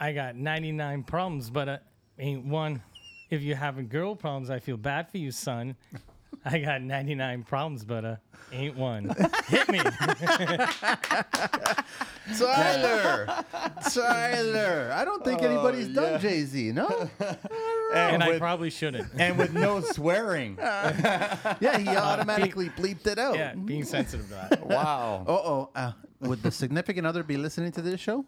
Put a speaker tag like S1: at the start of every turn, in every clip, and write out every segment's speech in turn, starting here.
S1: I got 99 problems, but uh, ain't one. If you're having girl problems, I feel bad for you, son. I got 99 problems, but uh, ain't one. Hit me.
S2: Tyler, Tyler. I don't think anybody's
S3: Oh,
S2: done. Jay Z. No.
S1: and I
S3: with,
S1: probably shouldn't.
S3: and with no swearing.
S2: yeah, he automatically bleeped it out.
S1: Yeah, being sensitive to that.
S3: wow.
S2: Uh oh. Uh, would the significant other be listening to this show?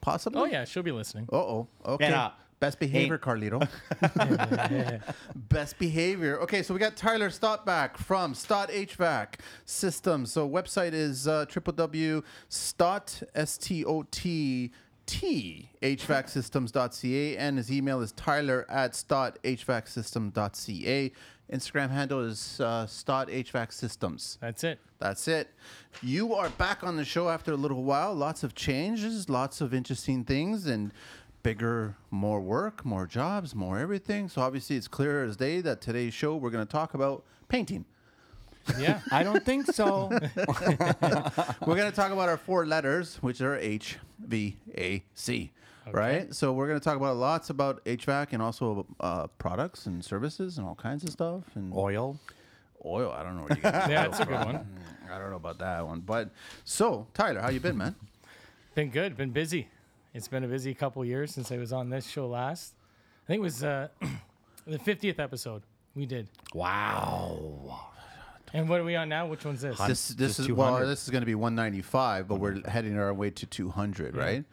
S2: Possibly.
S1: Oh, yeah, she'll be listening.
S2: Uh oh. Okay.
S3: And, uh,
S2: Best behavior, Carlito. Best behavior. Okay, so we got Tyler Stott back from Stott HVAC Systems. So website is uh, www.stott, S-T-O-T, T HVACsystems.ca and his email is tyler at stotthvacsystem.ca. Instagram handle is uh, Stott HVAC Systems.
S1: That's it.
S2: That's it. You are back on the show after a little while. Lots of changes, lots of interesting things, and bigger, more work, more jobs, more everything. So obviously, it's clear as day that today's show we're going to talk about painting.
S1: Yeah.
S3: I don't think so.
S2: We're going to talk about our four letters, which are H, V, A, C. Right. So we're going to talk about lots about HVAC and also uh, products and services and all kinds of stuff and
S3: Oil.
S2: oil. I don't know where you
S1: Yeah, that's a good one.
S2: Mm, I don't know about that one, but so Tyler, how you been, man?
S1: Been good. Been busy. It's been a busy couple years since I was on this show last. I think it was uh, the 50th episode we did.
S3: Wow.
S1: And what are we on now? Which one's this?
S2: this this is well this is going to be 195 but we're heading our way to 200 right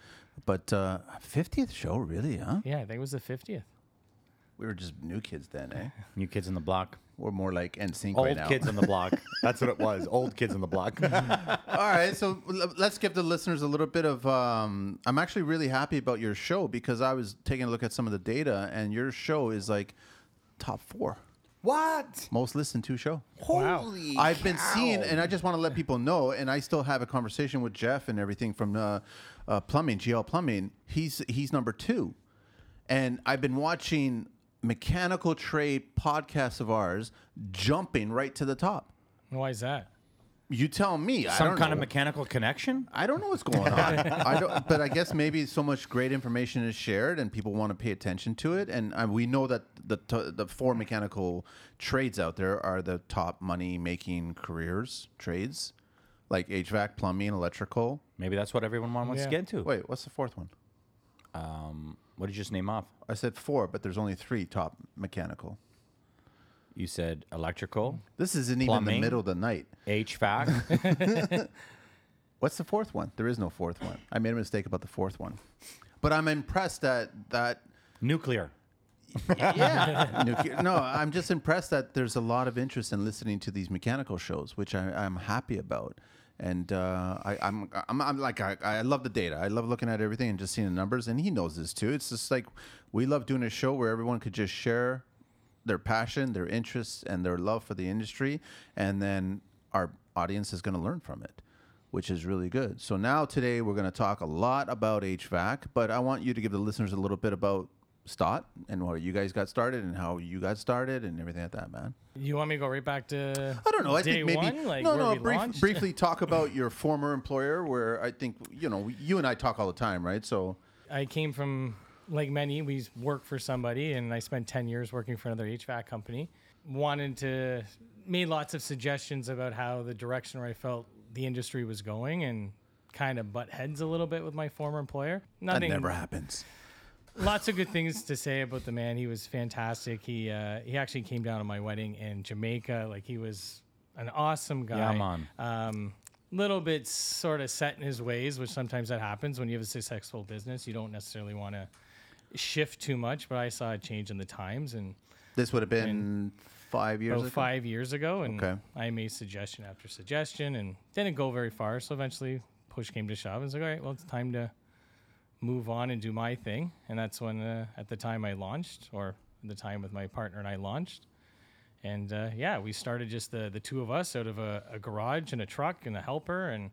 S2: but uh 50th show really huh
S1: Yeah, I think it was the 50th.
S2: we were just new kids then eh
S3: New kids in the block.
S2: we're more like NSYNC
S3: Old
S2: right now
S3: kids in the block. That's what it was. Old kids in the block.
S2: all right so l- let's give the listeners a little bit of um i'm actually really happy about your show because i was taking a look at some of the data and your show is like top four
S3: what?
S2: most listened to show
S1: Wow.
S3: Holy
S2: I've been seeing, and I just want to let people know, and I still have a conversation with Jeff and everything from uh, uh, plumbing, GL Plumbing. He's he's number two, and I've been watching mechanical trade podcasts of ours jumping right to the top.
S1: Why is that?
S2: You tell me. I
S3: Some
S2: don't
S3: kind
S2: know.
S3: of mechanical connection?
S2: I don't know what's going on. I don't, but I guess maybe so much great information is shared, and people want to pay attention to it. And uh, we know that the t- the four mechanical trades out there are the top money making careers trades, like HVAC, plumbing, electrical.
S3: Maybe that's what everyone wants
S1: Yeah.
S3: to get into.
S2: Wait, what's the fourth one?
S3: Um, what did you just name off?
S2: I said four, but there's only three top mechanical.
S3: You said electrical,
S2: This isn't even
S3: Plumbing.
S2: the middle of the night.
S3: HVAC.
S2: What's the fourth one? There is no fourth one. I made a mistake about the fourth one, but I'm impressed that that
S3: nuclear.
S2: yeah. Nuclear- no, I'm just impressed that there's a lot of interest in listening to these mechanical shows, which I, I'm happy about. And uh, I, I'm, I'm, I'm like, I, I love the data. I love looking at everything and just seeing the numbers. And he knows this too. It's just like we love doing a show where everyone could just share their passion, their interests, and their love for the industry. And then our audience is going to learn from it, which is really good. So now today we're going to talk a lot about HVAC, but I want you to give the listeners a little bit about Stott and where you guys got started and how you got started and everything like that, man.
S1: You want me to go right back to
S2: I don't know. I think maybe
S1: one? Like
S2: no, no. Brief, briefly talk about your former employer, where I think you know you and I talk all the time, right? So
S1: I came from like many, we worked for somebody, and I spent ten years working for another HVAC company. Wanted to made lots of suggestions about how the direction where I felt the industry was going, and kind of butt heads a little bit with my former employer. Nothing.
S2: that never happens.
S1: Lots of good things to say about the man. He was fantastic. He uh, he actually came down to my wedding in Jamaica. Like he was an awesome guy.
S3: Yeah, man.
S1: Um, little bit sort of set in his ways, which sometimes that happens when you have a successful business. You don't necessarily want to shift too much, but I saw a change in the times and
S2: This would have been five years ago.
S1: five years ago, and
S2: Okay.
S1: I made suggestion after suggestion, and didn't go very far. So eventually, push came to shove. and was like, all right, well, it's time to move on and do my thing. And that's when, uh, at the time, I launched, or the time with my partner and I launched. And uh, yeah, we started just the the two of us out of a, a garage and a truck and a helper, and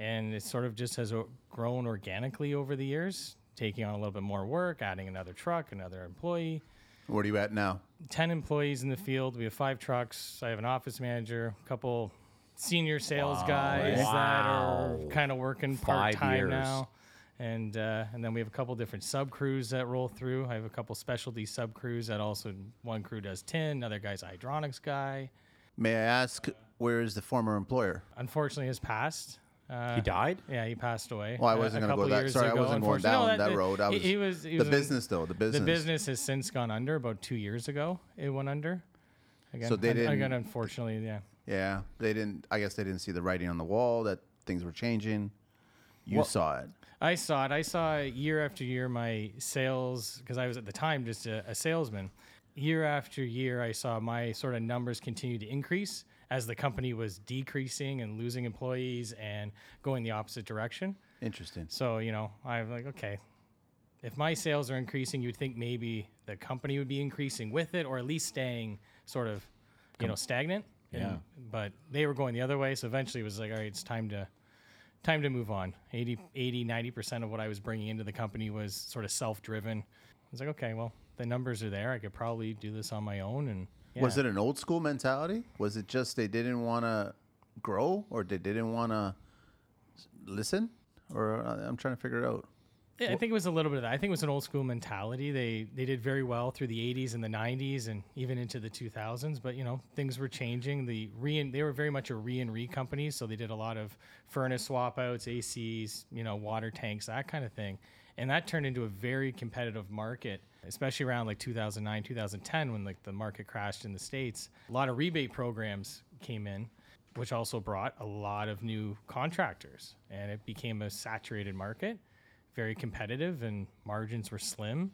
S1: and it sort of just has o- grown organically over the years, taking on a little bit more work, adding another truck, another employee.
S2: Where are you at now?
S1: 10 employees in the field. We have five trucks. I have an office manager, a couple senior sales guys that are kind of working part time now. And uh, and then we have a couple different sub crews that roll through. I have a couple specialty sub crews that also one crew does tin, another guy's a hydronics guy.
S2: May I ask, where is the former employer?
S1: Unfortunately, has passed. Uh,
S3: He died?
S1: Yeah, he passed away.
S2: Well, I
S1: a-
S2: wasn't gonna go that-
S1: years
S2: sorry, I wasn't going
S1: unfortunately.
S2: down
S1: No,
S2: that road. I
S1: he-
S2: was-
S1: he was, he
S2: the
S1: was a-
S2: business, though, the business.
S1: The business has since gone under about two years ago. It went under. Again,
S2: So they
S1: un-
S2: didn't- Again,
S1: unfortunately, yeah.
S2: Yeah, they didn't. I guess they didn't see the writing on the wall that things were changing. You
S3: Well-
S2: saw it.
S1: I saw it. I saw year after year my sales because I was at the time just a, a salesman. Year after year, I saw my sort of numbers continue to increase as the company was decreasing and losing employees and going the opposite direction.
S2: Interesting.
S1: So you know, I'm like, okay, if my sales are increasing, you'd think maybe the company would be increasing with it, or at least staying sort of, you know, stagnant. And-
S3: Yeah.
S1: but they were going the other way, so eventually it was like, all right, it's time to time to move on 80 80 90% of what i was bringing into the company was sort of self-driven i was like okay well the numbers are there i could probably do this on my own and
S2: Was it an old school mentality? Was it just they didn't want to grow, or they didn't want to listen? Or uh, I'm trying to figure it out.
S1: I think it was a little bit of that. I think it was an old school mentality. They they did very well through the 80s and the 90s and even into the 2000s. But you know, things were changing. The re they were very much a re and re company, so they did a lot of furnace swap outs, ACs, you know, water tanks, that kind of thing. And that turned into a very competitive market, especially around like 2009, 2010, when like the market crashed in the states. A lot of rebate programs came in, which also brought a lot of new contractors, and it became a saturated market very competitive and margins were slim.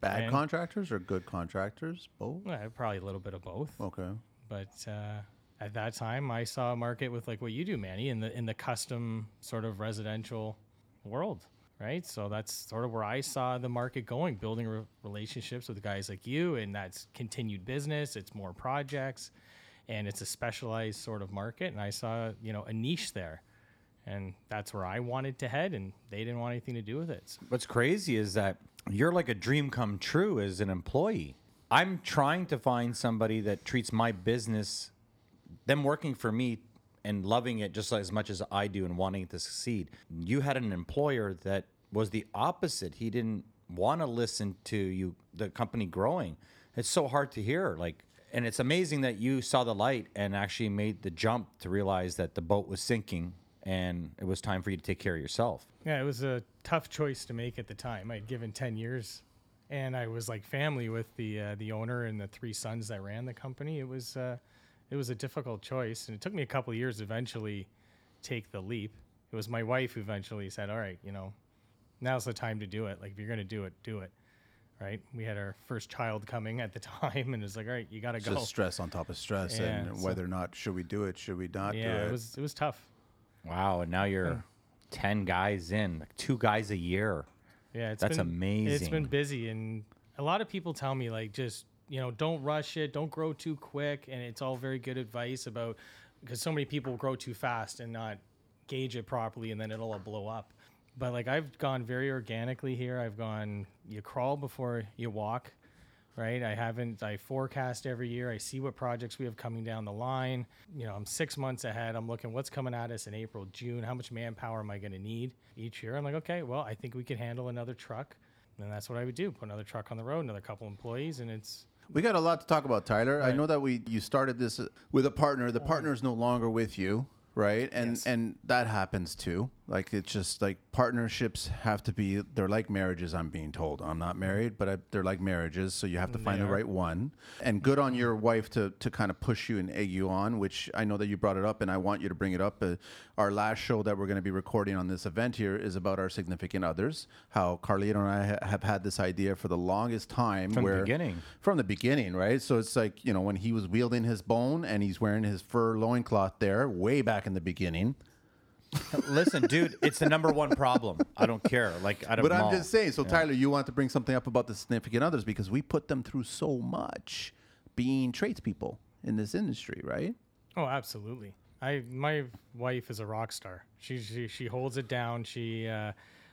S2: Bad
S1: And-
S2: contractors or good contractors? Both.
S1: Uh, probably a little bit of both.
S2: Okay.
S1: But uh, at that time, I saw a market with like what you do, Manny, in the in the custom sort of residential world, right? So that's sort of where I saw the market going, building re- relationships with guys like you, and that's continued business. It's more projects, and it's a specialized sort of market. And I saw you know a niche there, and that's where I wanted to head, and they didn't want anything to do with it.
S3: What's crazy is that you're like a dream come true as an employee. I'm trying to find somebody that treats my business, them working for me and loving it just as much as I do and wanting it to succeed. You had an employer that was the opposite. He didn't want to listen to you, the company growing. It's so hard to hear. Like, and it's amazing that you saw the light and actually made the jump to realize that the boat was sinking and it was time for you to take care of yourself.
S1: Yeah, it was a tough choice to make at the time. I'd given ten years, and I was like family with the uh, the owner and the three sons that ran the company. It was uh, it was a difficult choice, and it took me a couple of years to eventually take the leap. It was my wife who eventually said, "All right, you know, now's the time to do it. Like if you're gonna do it, do it." Right? We had our first child coming at the time, and it's like, "All right, you gotta go."
S2: Just stress on top of stress,
S1: Yeah,
S2: and
S1: so-
S2: whether or not should we do it, should we not do
S1: yeah,
S2: it?
S1: it was it was tough.
S3: Wow, and now you're 10 guys in, like two guys a year.
S1: Yeah, it's
S3: That's
S1: been, It's been busy, and a lot of people tell me like just you know don't rush it, don't grow too quick, and it's all very good advice about because so many people grow too fast and not gauge it properly, and then it'll all blow up. But like I've gone very organically here. I've gone you crawl before you walk, right? I haven't. I forecast every year. I see what projects we have coming down the line. You know, I'm six months ahead. I'm looking what's coming at us in April, June. How much manpower am I going to need each year? I'm like, okay, well, I think we can handle another truck. And that's what I would do: put another truck on the road, another couple employees, and it's
S2: We got a lot to talk about, Tyler. I know that we you started this with a partner. The partner is no longer with you, right? And
S1: Yes.
S2: and that happens too. Like it's just like partnerships have to be. They're like marriages. I'm being told. I'm not married, but I, they're like marriages. So you have to find the right one. And good on your wife to to kind of push you and egg you on. Which I know that you brought it up, and I want you to bring it up. Uh, our last show that we're going to be recording on this event here is about our significant others. How Carlito and I ha- have had this idea for the longest time.
S3: From the beginning.
S2: from the beginning, right? So it's like, you know, when he was wielding his bone and he's wearing his fur loincloth there, way back in the beginning.
S3: Listen, dude, it's the number one problem. I don't care. Like, I don't
S2: But I'm just saying, so Tyler, you want to bring something up about the significant others because we put them through so much being tradespeople in this industry, right?
S1: Oh, absolutely. I my wife is a rock star. She she, she holds it down. She uh,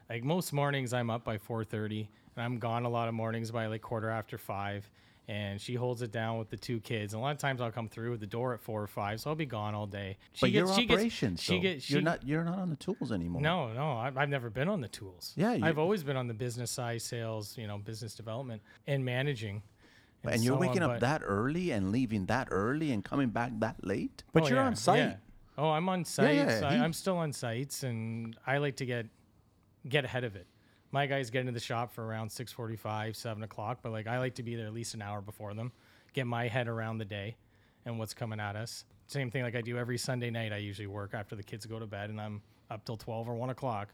S1: like most mornings I'm up by 4:30 and I'm gone a lot of mornings by like quarter after 5 and she holds it down with the two kids. And a lot of times I'll come through with the door at four or five, so I'll be gone all day. She
S2: but
S1: gets,
S2: your
S1: she gets-
S2: operations,
S1: she
S2: though,
S1: gets,
S2: you're not you're not on the tools anymore.
S1: no, no, I've, I've never been on the tools.
S2: Yeah, you-
S1: I've always been on the business side, sales, you know, business development and managing.
S2: and you're
S1: so on,
S2: waking up
S1: but-
S2: that early and leaving that early and coming back that late.
S3: But
S1: Oh,
S3: you're
S1: yeah,
S3: on site.
S1: yeah. Oh, I'm on sites.
S2: yeah,
S1: I,
S2: he-
S1: I'm still on sites, and I like to get get ahead of it. My guys get into the shop for around six forty-five, seven o'clock, but like I like to be there at least an hour before them, get my head around the day and what's coming at us. Same thing like I do every Sunday night. I usually work after the kids go to bed, and I'm up till twelve or one o'clock,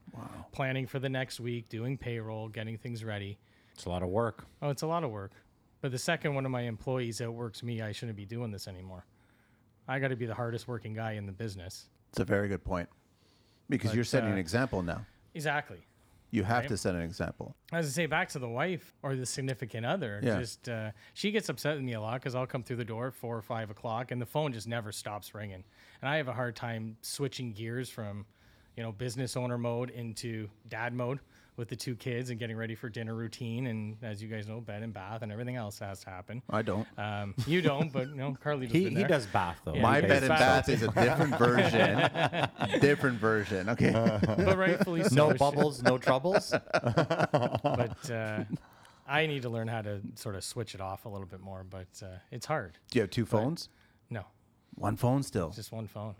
S1: planning for the next week, doing payroll, getting things ready.
S3: It's a lot of work.
S1: Oh, it's a lot of work. But the second one of my employees outworks me, I shouldn't be doing this anymore. I got to be the hardest working guy in the business.
S2: It's a very good point because
S1: But,
S2: you're setting
S1: uh,
S2: an example now.
S1: Exactly.
S2: You have
S1: right.
S2: to set an example.
S1: As I say, back to the wife or the significant other,
S2: Yeah.
S1: just uh, she gets upset with me a lot because I'll come through the door at four or five o'clock and the phone just never stops ringing, and I have a hard time switching gears from, you know, business owner mode into dad mode with the two kids and getting ready for dinner routine and as you guys know, bed and bath and everything else has to happen.
S2: I don't.
S1: Um, you don't, but you know, Carly
S3: He, he does bath though.
S1: Yeah,
S2: My
S1: he
S3: He
S2: bed and
S1: bath.
S2: bath is a different version. different version. Okay.
S1: but rightfully so.
S3: No bubbles, no troubles.
S1: but uh, I need to learn how to sort of switch it off a little bit more. But uh, it's hard.
S2: Do you have two phones?
S1: No,
S2: One phone still.
S1: just one phone.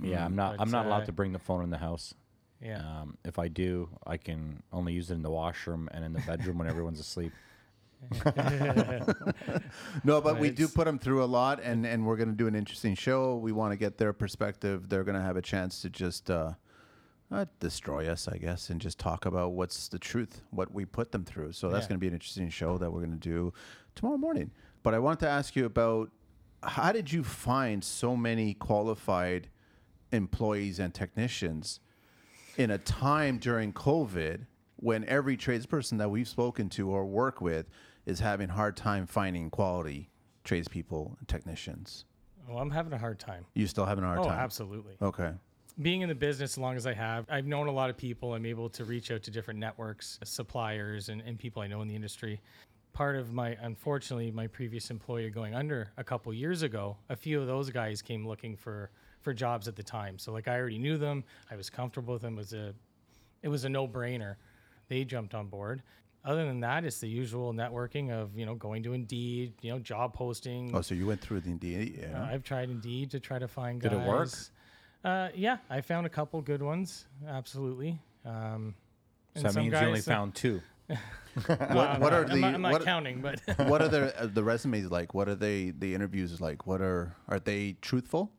S3: yeah, I'm not.
S1: But,
S3: I'm not
S1: uh,
S3: allowed to bring the phone in the house.
S1: Yeah.
S3: Um, if I do, I can only use it in the washroom and in the bedroom when everyone's asleep.
S2: No, but we do put them through a lot, and and we're going to do an interesting show. We want to get their perspective. They're going to have a chance to just uh, uh, destroy us, I guess, and just talk about what's the truth, what we put them through. So that's
S1: Yeah.
S2: going to be an interesting show that we're going to do tomorrow morning. But I want to ask you about how did you find so many qualified employees and technicians in a time during COVID when every tradesperson that we've spoken to or work with is having a hard time finding quality tradespeople and technicians.
S1: Well, I'm having a hard time.
S2: You still having a hard
S1: Oh,
S2: time?
S1: absolutely.
S2: Okay.
S1: Being in the business as long as I have, I've known a lot of people. I'm able to reach out to different networks, suppliers, and, and people I know in the industry. Part of my, unfortunately, my previous employer going under a couple years ago, a few of those guys came looking for for jobs at the time. So like I already knew them, I was comfortable with them. It was a, it was a no brainer. They jumped on board. Other than that, it's the usual networking of you know going to Indeed, you know job posting.
S2: Oh, so you went through the Indeed? Yeah.
S1: Uh, I've tried Indeed to try to find guys.
S3: Did it work?
S1: Uh, yeah, I found a couple good ones. Absolutely. Um,
S3: So that
S1: some
S3: means you only
S1: guys,
S3: found two.
S2: what, what are
S1: I'm
S2: the
S1: not, I'm not
S2: what,
S1: counting, but
S2: what are the uh, the resumes like? What are they the interviews like? What are are they truthful?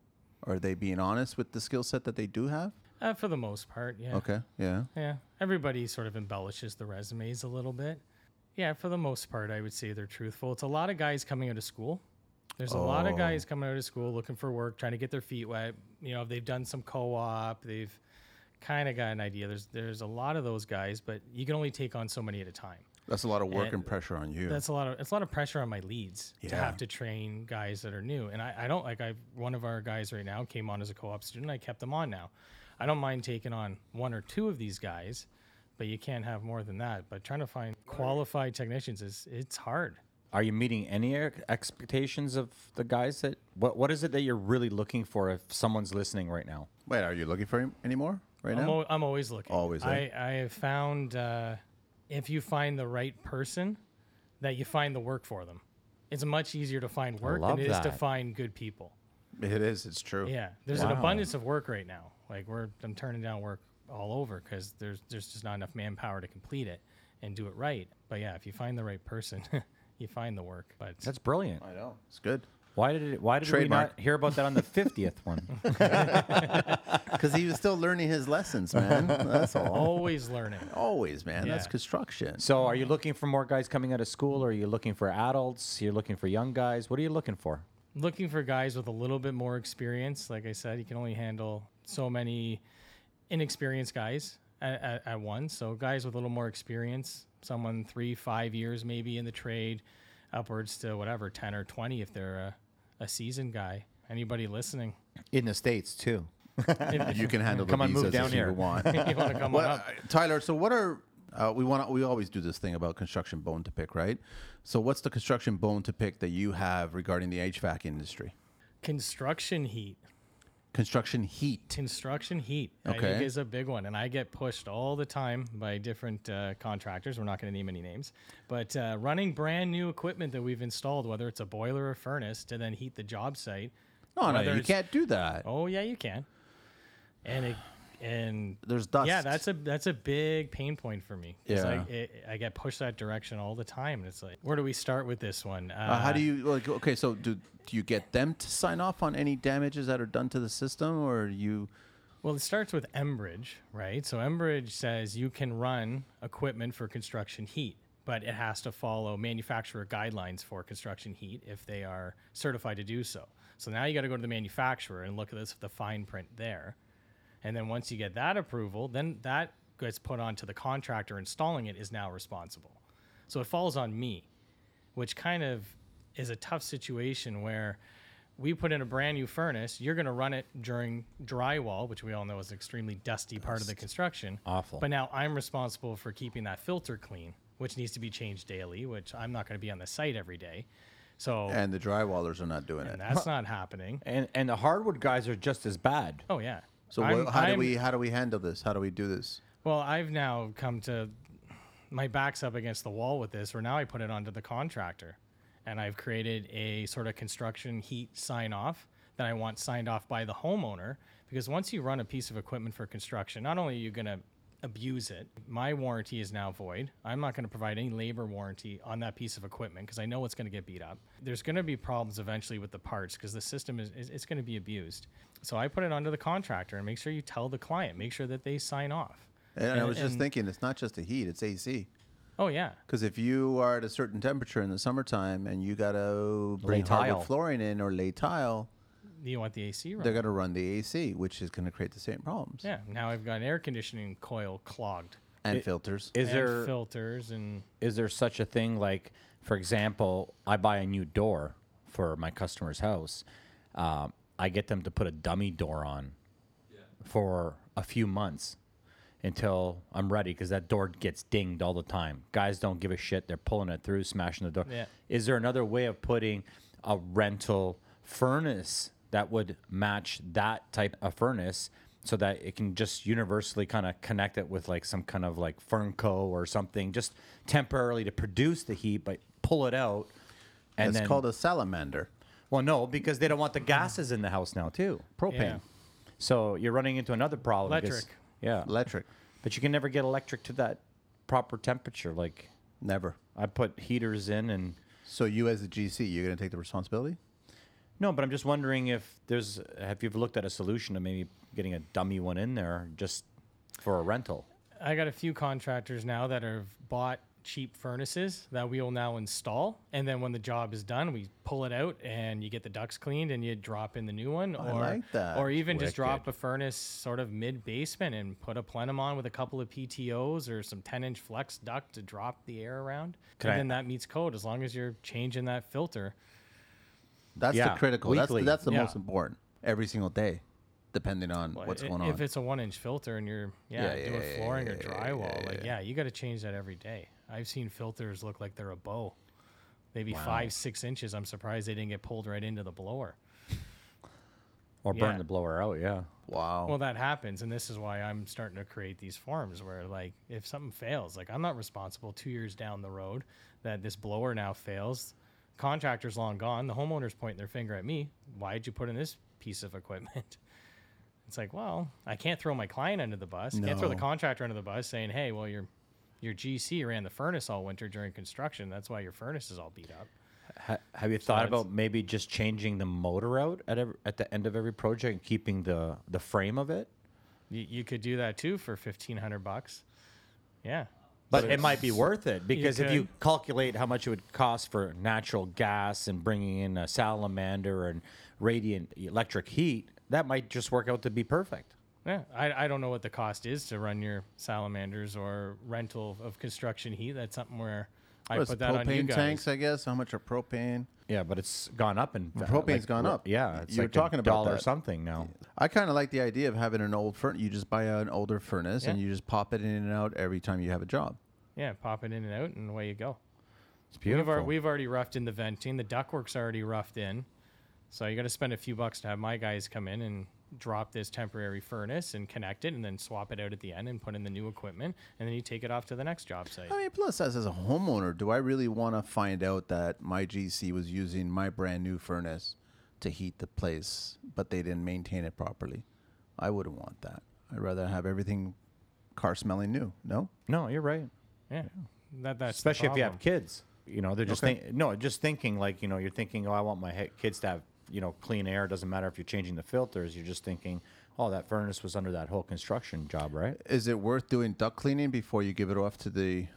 S2: Are they being honest with the skill set that they do have?
S1: uh, for the most part, yeah.
S2: Okay. Yeah.
S1: Yeah, everybody sort of embellishes the resumes a little bit. Yeah, for the most part, I would say they're truthful. It's a lot of guys coming out of school. There's a lot of
S2: Oh.
S1: guys coming out of school looking for work, trying to get their feet wet. You know, they've done some co-op, they've kind of got an idea. There's there's a lot of those guys, but you can only take on so many at a time.
S2: That's a lot of work
S1: And
S2: and pressure on you.
S1: That's a lot of it's a lot of pressure on my leads to have to train guys that are new. And I, I don't like I one of our guys right now came on as a co-op student. I kept them on now. I don't mind taking on one or two of these guys, but you can't have more than that. But trying to find qualified technicians is it's hard.
S3: Are you meeting any expectations of the guys that? What What is it that you're really looking for if someone's listening right now?
S2: Wait, are you looking for him anymore right
S1: I'm,
S2: now?
S1: al- I'm always looking.
S2: Always,
S1: I,
S2: eh?
S1: I have found uh, if you find the right person, that you find the work for them. It's much easier to find work
S3: love
S1: than it is to find good people.
S2: It is. It's true.
S1: Yeah, there's an abundance of work right now. Like we're I'm turning down work all over because there's there's just not enough manpower to complete it and do it right. But yeah, if you find the right person, you find the work. But
S3: That's brilliant.
S2: I know. It's good.
S3: Why did it? Why did
S2: Trademark.
S3: we not hear about that on the fiftieth one?
S2: Because he was still learning his lessons, man. That's all.
S1: always learning.
S2: Always, man. That's construction.
S3: So, are you looking for more guys coming out of school, or are you looking for adults? You're looking for young guys. What are you looking for?
S1: Looking for guys with a little bit more experience. Like I said, you can only handle so many inexperienced guys at, at, at once. So guys with a little more experience, someone three, five years maybe in the trade, upwards to whatever, ten or twenty if they're a, a seasoned guy. Anybody listening?
S3: In the states too.
S2: you can handle the
S3: Come on, move
S2: visas
S3: down
S2: if
S3: here.
S2: you want.
S1: you want to come
S2: What-
S1: on up?
S2: Tyler, so what are Uh, we want we always do this thing about construction bone to pick, right? So, what's the construction bone to pick that you have regarding the HVAC industry?
S1: Construction heat.
S2: Construction heat.
S1: Construction heat, I
S2: Okay.
S1: think, is a big one, and I get pushed all the time by different uh, contractors. We're not going to name any names, but uh, running brand new equipment that we've installed, whether it's a boiler or furnace, to then heat the job site.
S2: No, no,
S1: whether
S2: you
S1: it's-
S2: can't do that.
S1: Oh yeah, you can. And it, and
S2: There's dust.
S1: yeah, that's a that's a big pain point for me.
S2: Yeah.
S1: I, it, I get pushed that direction all the time. And it's like, where do we start with this one? Uh,
S2: Uh, how do you like? Okay, so do do you get them to sign off on any damages that are done to the system, or you?
S1: Well, it starts with Enbridge, right? So Enbridge says you can run equipment for construction heat, but it has to follow manufacturer guidelines for construction heat if they are certified to do so. So now you got to go to the manufacturer and look at this the fine print there. And then once you get that approval, then that gets put onto the contractor installing it is now responsible. So it falls on me, which kind of is a tough situation where we put in a brand new furnace, you're going to run it during drywall, which we all know is an extremely dusty part of the construction.
S3: Awful.
S1: But now I'm responsible for keeping that filter clean, which needs to be changed daily, which I'm not going to be on the site every day. So
S2: And the drywallers are not doing it.
S1: and that's not happening.
S3: And and the hardwood guys are just as bad.
S1: Oh yeah.
S2: So
S1: I'm-
S2: how do
S1: I'm-
S2: we how do we handle this? How do we do this?
S1: Well, I've now come to my back's up against the wall with this, where now I put it onto the contractor, and I've created a sort of construction heat sign off that I want signed off by the homeowner. Because once you run a piece of equipment for construction, not only are you going to abuse it, my warranty is now void. I'm not going to provide any labor warranty on that piece of equipment because I know it's going to get beat up. There's going to be problems eventually with the parts because the system is, is it's going to be abused. So I put it onto the contractor and make sure you tell the client, make sure that they sign off.
S2: And, I
S1: And-
S2: was just thinking, it's not just the heat; it's AC.
S1: Oh yeah,
S2: Because if you are at a certain temperature in the summertime and you gotta bring
S3: tile.
S2: hardwood flooring in or lay tile,
S1: you want the AC
S2: they're gonna run the AC, which is gonna create the same problems.
S1: Yeah, now I've got an air conditioning coil clogged.
S2: And
S3: It-
S2: filters.
S3: Is
S1: and
S3: there
S1: filters and
S3: is there such a thing like, for example, I buy a new door for my customer's house. Um, I get them to put a dummy door on for a few months until I'm ready because that door gets dinged all the time. Guys don't give a shit. They're pulling it through, smashing the door.
S1: Yeah.
S3: Is there another way of putting a rental furnace that would match that type of furnace so that it can just universally kind of connect it with like some kind of like Fernco or something just temporarily to produce the heat but pull it out and
S2: it's
S3: then
S2: called a salamander.
S3: well no because they don't want the gases in the house now too propane
S1: Yeah.
S3: so you're running into another problem because-
S1: Electric.
S3: yeah
S2: Electric.
S3: but you can never get electric to that proper temperature like
S2: Never.
S3: I put heaters in and
S2: So you as a GC, you're gonna take the responsibility?
S3: No, but I'm just wondering if there's have you ever looked at a solution to maybe getting a dummy one in there just for a rental?
S1: I got a few contractors now that have bought cheap furnaces that we will now install, and then when the job is done, we pull it out and you get the ducts cleaned and you drop in the new one,
S2: I
S1: or
S2: like that.
S1: or even just drop a furnace sort of mid basement and put a plenum on with a couple of PTOs or some 10 inch flex duct to drop the air around,
S3: Can
S1: and
S3: I-
S1: then that meets code as long as you're changing that filter.
S2: That's
S3: Yeah,
S2: the critical. That's the,
S3: weekly.
S2: that's the
S1: Yeah.
S2: most important. Every single day, depending on
S1: Well,
S2: what's
S1: i-
S2: going on.
S1: If it's a one inch filter and you're yeah,
S2: Yeah, yeah,
S1: doing
S2: yeah,
S1: flooring
S2: yeah,
S1: or drywall,
S2: yeah,
S1: like
S2: yeah.
S1: yeah, you got to change that every day. I've seen filters look like they're a bow, maybe five six inches. I'm surprised they didn't get pulled right into the blower.
S3: Or burn
S1: Yeah.
S3: the blower out, yeah.
S2: wow.
S1: Well, that happens, and this is why I'm starting to create these forms where, like, if something fails, like I'm not responsible two years down the road that this blower now fails. Contractor's long gone. The homeowner's pointing their finger at me. Why did you put in this piece of equipment? It's like, well, I can't throw my client under the bus. Can't throw the contractor under the bus saying, hey, well, your your GC ran the furnace all winter during construction. That's why your furnace is all beat up.
S3: Ha- have you thought
S1: it's-
S3: about maybe just changing the motor out at every, at the end of every project and keeping the the frame of it?
S1: You, you could do that too for fifteen hundred bucks. Yeah,
S3: But it might be worth it because if you
S1: could.
S3: calculate how much it would cost for natural gas and bringing in a salamander and radiant electric heat, that might just work out to be perfect.
S1: Yeah, I, I don't know what the cost is to run your salamanders or rental of construction heat. That's something where I put that on you
S2: propane
S1: guys.
S2: tanks, I guess. How much are propane?
S3: Yeah, but it's gone up and va-
S2: Propane's gone up.
S3: Yeah, it's
S2: You were
S3: like
S2: talking
S3: a
S2: about
S3: dollar
S2: that.
S3: something now.
S2: I kind of like the idea of having an old furnace. You just buy an older furnace and
S1: Yeah.
S2: you just pop it in and out every time you have a job.
S1: Yeah, pop it in and out, and away you go.
S3: It's
S1: We've,
S3: beautiful.
S1: we've already roughed in the venting. The ductwork's already roughed in. So you got to spend a few bucks to have my guys come in and drop this temporary furnace and connect it and then swap it out at the end and put in the new equipment. And then you take it off to the next job site.
S2: I mean, plus, as, as a homeowner, do I really want to find out that my GC was using my brand new furnace to heat the place, but they didn't maintain it properly? I wouldn't want that. I'd rather have everything car smelling new. No?
S3: no, you're right.
S1: Yeah. That, that's
S3: Especially if you have kids. You know, they're just
S2: Okay.
S3: think no, just thinking like you know, you're thinking, oh, I want my he- kids to have you know clean air. Doesn't matter if you're changing the filters. You're just thinking, oh, that furnace was under that whole construction job, right?
S2: Is it worth doing duct cleaning before you give it off to the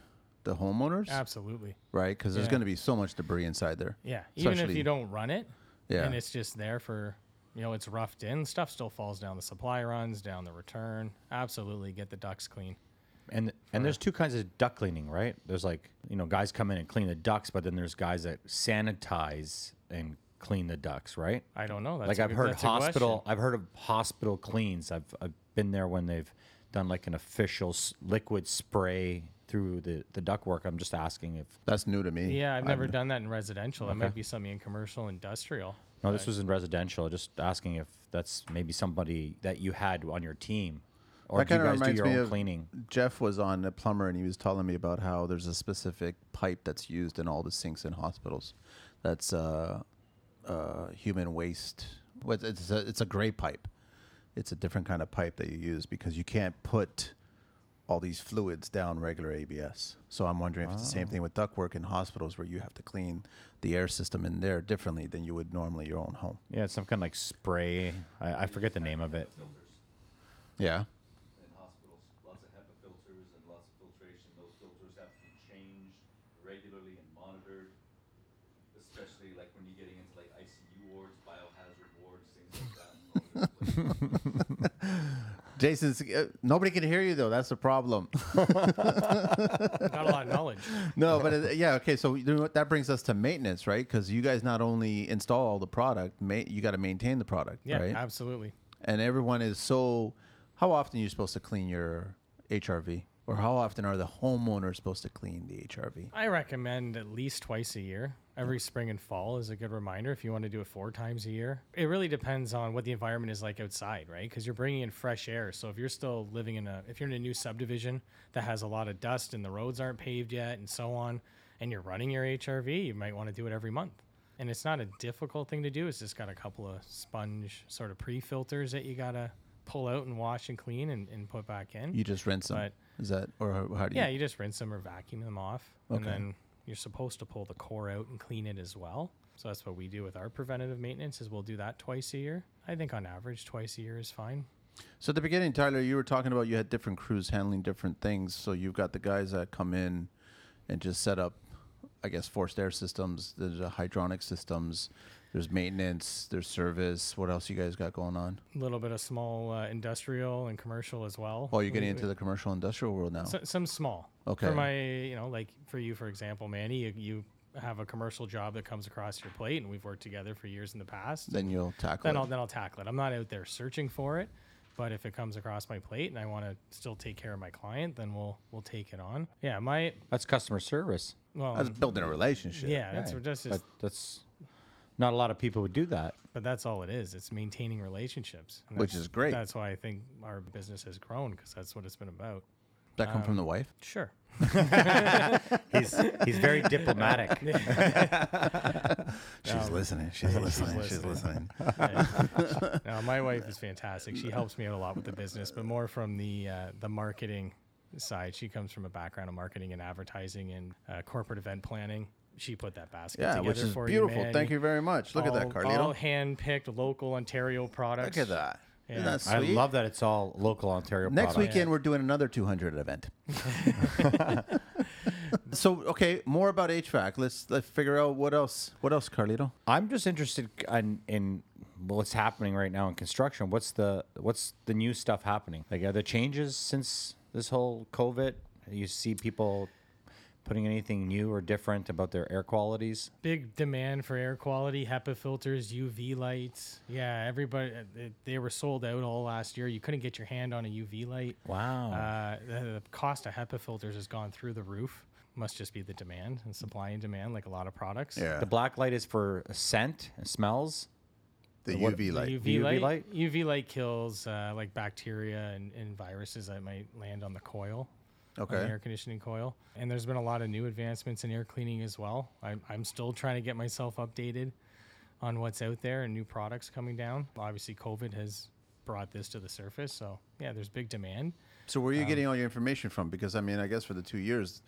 S2: the homeowners?
S1: Absolutely.
S2: Right? Because there's
S1: Yeah.
S2: going to be so much debris inside there.
S1: Yeah. Even if
S2: Especially-
S1: you don't run it
S2: Yeah.
S1: and it's just there for, you know, it's roughed in, stuff still falls down the supply runs, down the return. Absolutely get the ducts clean.
S3: And and there's two kinds of duct cleaning, right? There's like you know guys come in and clean the ducts, but then there's guys that sanitize and clean the ducts, right?
S1: I don't know. That's
S3: like
S1: a
S3: I've
S1: good-
S3: heard
S1: that's
S3: hospital. I've heard of hospital cleans. I've I've been there when they've done like an official s- liquid spray through the the ductwork. I'm just asking if
S2: That's new to me.
S1: Yeah, I've
S2: I've
S1: never done that in residential. It might be something in commercial, industrial.
S3: no, this was in residential. Just asking if that's maybe somebody that you had on your team, or
S2: That
S3: do you
S2: kinda
S3: guys do
S2: reminds
S3: your
S2: me
S3: own
S2: of-
S3: cleaning?
S2: Jeff was on a plumber and he was telling me about how there's a specific pipe that's used in all the sinks in hospitals. That's uh, uh, human waste. It's a, it's a gray pipe. It's a different kind of pipe that you use because you can't put all these fluids down regular ABS. So I'm wondering if it's the same thing with ductwork in hospitals where you have to clean the air system in there differently than you would normally your own home.
S3: Yeah, it's some kind of like spray. I, I forget the name of it.
S2: Yeah.
S4: in hospitals, lots of HEPA filters and lots of filtration. Those filters have to be changed regularly and monitored, especially like when you're getting into like ICU wards, biohazard wards, things like that. all over the place.
S2: Jason's uh, nobody can hear you though. That's the problem.
S1: Got a lot of knowledge.
S2: No, but it, yeah, okay. So you know what, that brings us to maintenance, right? Because you guys not only install all the product, ma- you got to maintain the product,
S1: Yeah,
S2: right?
S1: absolutely.
S2: And everyone is so. How often are you supposed to clean your HRV, or how often are the homeowners supposed to clean the HRV?
S1: I recommend at least twice a year. Every spring and fall is a good reminder if you want to do it four times a year. It really depends on what the environment is like outside, right? Because you're bringing in fresh air. So if you're still living in a, if you're in a new subdivision that has a lot of dust and the roads aren't paved yet and so on, and you're running your HRV, you might want to do it every month. And it's not a difficult thing to do. It's just got a couple of sponge sort of pre filters that you got to pull out and wash and clean and, and put back in.
S2: You just rinse them.
S1: But-
S2: is that or how, how do you?
S1: Yeah, you just rinse them or vacuum them off, and then you're supposed to pull the core out and clean it as well. So that's what we do with our preventative maintenance. Is we'll do that twice a year. I think on average, twice a year is fine.
S2: So at the beginning, Tyler, you were talking about you had different crews handling different things. So you've got the guys that come in and just set up, I guess, forced air systems. Uh, hydronic systems. There's maintenance. There's service. What else you guys got going on?
S1: A little bit of small uh, industrial and commercial as well.
S2: Oh, you're getting
S1: We-
S2: into the commercial industrial world now.
S1: So, some small.
S2: Okay.
S1: For my, you know, like for you, for example, Manny, you, you have a commercial job that comes across your plate, and we've worked together for years in the past.
S2: then you'll tackle
S1: then
S2: it.
S1: I'll then I'll tackle it. I'm not out there searching for it, but if it comes across my plate and I want to still take care of my client, then we'll we'll take it on. Yeah, my
S3: That's customer service.
S1: well,
S2: That's building a relationship.
S1: yeah, that's
S3: Right.
S1: that's
S3: But
S1: just,
S3: that's not a lot of people would do that.
S1: but that's all it is. It's maintaining relationships, and
S2: Which
S1: that's-
S2: is great.
S1: That's why I think our business has grown because that's what it's been about.
S2: that come from the wife.
S1: Sure.
S3: He's he's very diplomatic.
S2: She's listening. She's listening. She's
S1: listening.
S2: listening.
S1: now my wife is fantastic. She helps me out a lot with the business, but more from the uh, the marketing side. She comes from a background of marketing and advertising and uh, corporate event planning. She put that basket
S2: Yeah,
S1: together
S2: which is
S1: for
S2: beautiful.
S1: you, man.
S2: Thank you very much. Look at that,
S1: All-
S2: Carlito.
S1: All hand-picked local Ontario products.
S2: Look at that. Isn't
S1: Yeah.
S2: that
S3: I love that it's all local Ontario.
S2: Next
S3: product.
S2: weekend, we're doing another 200 event. so, okay, more about HVAC. Let's let's figure out what else. What else, Carlito?
S3: I'm just interested in, in what's happening right now in construction. What's the what's the new stuff happening? Like, are there changes since this whole COVID? You see people putting anything new or different about their air qualities?
S1: Big demand for air quality, HEPA filters, UV lights. Yeah, everybody, uh, they, they were sold out all last year. You couldn't get your hand on a UV light.
S3: Wow.
S1: Uh, the, the cost of HEPA filters has gone through the roof. Must just be the demand and supply and demand, like a lot of products.
S2: Yeah.
S3: the black light is for scent, and smells.
S2: the
S3: what-
S2: UV light.
S1: UV,
S3: UV
S1: light,
S3: light?
S1: UV light kills uh, like bacteria and, and viruses that might land on the coil, on the
S2: Okay.
S1: air conditioning coil. And there's been a lot of new advancements in air cleaning as well. I'm, I'm still trying to get myself updated on what's out there and new products coming down. Obviously, COVID has brought this to the surface, so yeah, there's big demand.
S2: So where are you getting all your information from? Because I mean, I guess for the two years,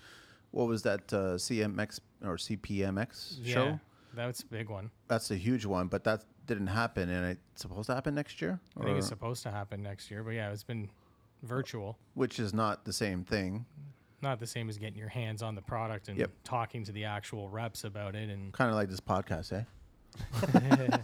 S2: what was that uh, CMX or CPMX
S1: Yeah,
S2: show?
S1: that's a big one.
S2: That's a huge one, but that didn't happen, and it's supposed to happen next year,
S1: I think it's supposed to happen next year, but yeah, it's been virtual.
S2: which is not the same thing.
S1: Not the same as getting your hands on the product and
S2: Yep.
S1: talking to the actual reps about it and
S2: Kind of like this podcast, eh?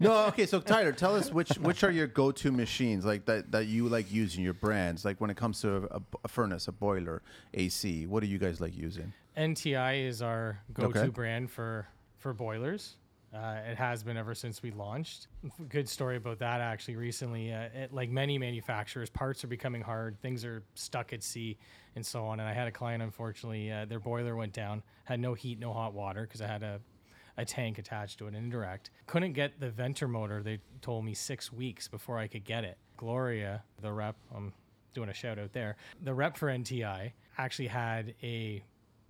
S2: no, okay. So Tyler, tell us which which are your go-to machines like that that you like using your brands like when it comes to a, a furnace, a boiler, AC. What do you guys like using?
S1: NTI is our go-to
S2: Okay.
S1: brand for for boilers. Uh, it has been ever since we launched. Good story about that actually. Recently, uh, it, like many manufacturers, parts are becoming hard. Things are stuck at sea, and so on. And I had a client, unfortunately, uh, their boiler went down, had no heat, no hot water because I had a a tank attached to it, indirect. Couldn't get the venter motor. They told me six weeks before I could get it. Gloria, the rep, I'm doing a shout out there. The rep for NTI actually had a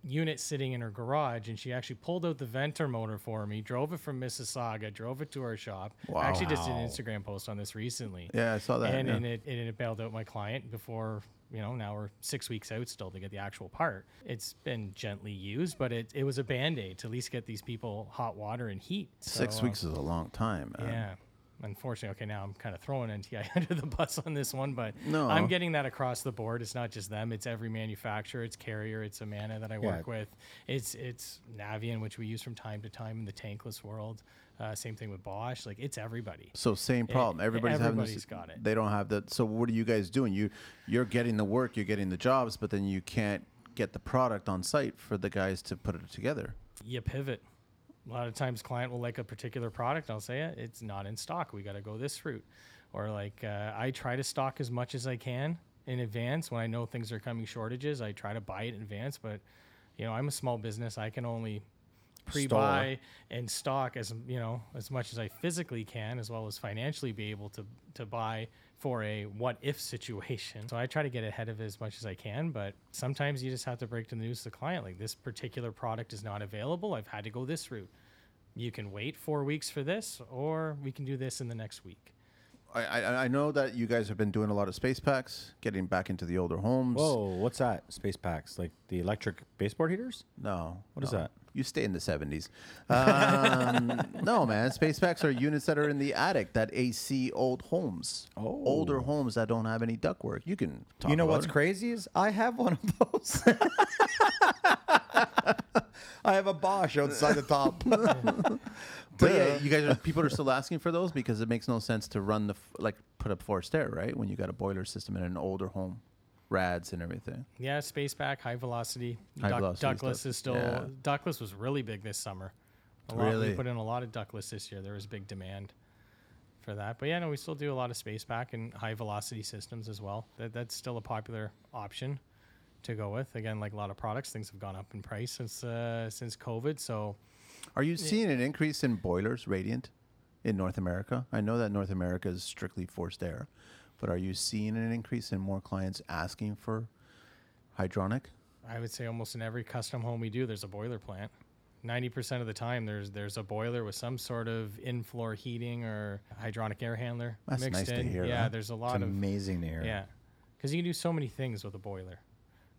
S1: unit sitting in her garage and she actually pulled out the venter motor for me, drove it from Mississauga, drove it to our shop. I actually just did an Instagram post on this recently.
S2: Yeah, I saw that.
S1: And,
S2: yeah.
S1: and it, and it bailed out my client before, you know, now we're six weeks out still to get the actual part. It's been gently used, but it, it was a band aid to at least get these people hot water and heat.
S2: Six
S1: So, uh,
S2: weeks is a long time. Man.
S1: yeah. Unfortunately, okay, now I'm kind of throwing NTI under the bus on this one, but
S2: No.
S1: I'm getting that across the board. It's not just them; it's every manufacturer. It's Carrier, it's Amana that I work with. It's it's Navien, which we use from time to time in the tankless world. Uh, same thing with Bosch. Like it's everybody.
S2: So same problem. Everybody's, having
S1: everybody's
S2: this,
S1: got it.
S2: They don't have that. So what are you guys doing? You you're getting the work, you're getting the jobs, but then you can't get the product on site for the guys to put it together.
S1: You pivot. A lot of times, client will like a particular product. I'll say it, it's not in stock. We got to go this route, or like uh, I try to stock as much as I can in advance when I know things are coming shortages. I try to buy it in advance, but you know I'm a small business. I can only pre-buy and stock as you know as much as I physically can, as well as financially be able to to buy for a what if situation. So I try to get ahead of it as much as I can, but sometimes you just have to break the news to the client like this particular product is not available. I've had to go this route. You can wait four weeks for this, or we can do this in the next week.
S2: I, I I know that you guys have been doing a lot of space packs, getting back into the older homes.
S3: Whoa, what's that? Space packs, like the electric baseboard heaters?
S2: No.
S3: What is
S2: no.
S3: that?
S2: You stay in the 70s. Um, no, man. Space packs are units that are in the attic that AC old homes.
S3: Oh.
S2: Older homes that don't have any ductwork. You can talk
S3: you know what's
S2: it.
S3: crazy is I have one of those. I have a Bosch outside the top.
S2: But yeah, you guys are, people are still asking for those because it makes no sense to run the, f- like, put up forced air, right? When you got a boiler system in an older home, rads and everything.
S1: Yeah, space back, high velocity.
S2: High
S1: Duck-
S2: velocity
S1: ductless
S2: stuff.
S1: is still
S2: Yeah.
S1: ductless was really big this summer. A lot,
S2: Really?
S1: We put in a lot of ductless this year. There was big demand for that. But yeah, no, we still do a lot of space back and high velocity systems as well. That, that's still a popular option to go with. Again, like a lot of products, things have gone up in price since uh, since COVID. So
S2: Are you seeing an increase in boilers, radiant, in North America? I know that North America is strictly forced air, but are you seeing an increase in more clients asking for hydronic?
S1: I would say almost in every custom home we do, there's a boiler plant. Ninety percent of the time, there's there's a boiler with some sort of in-floor heating or hydronic air handler
S2: That's
S1: mixed
S2: nice to hear,
S1: Yeah,
S2: huh?
S1: there's a lot It's of
S3: amazing hear.
S1: Yeah, because you can do so many things with a boiler,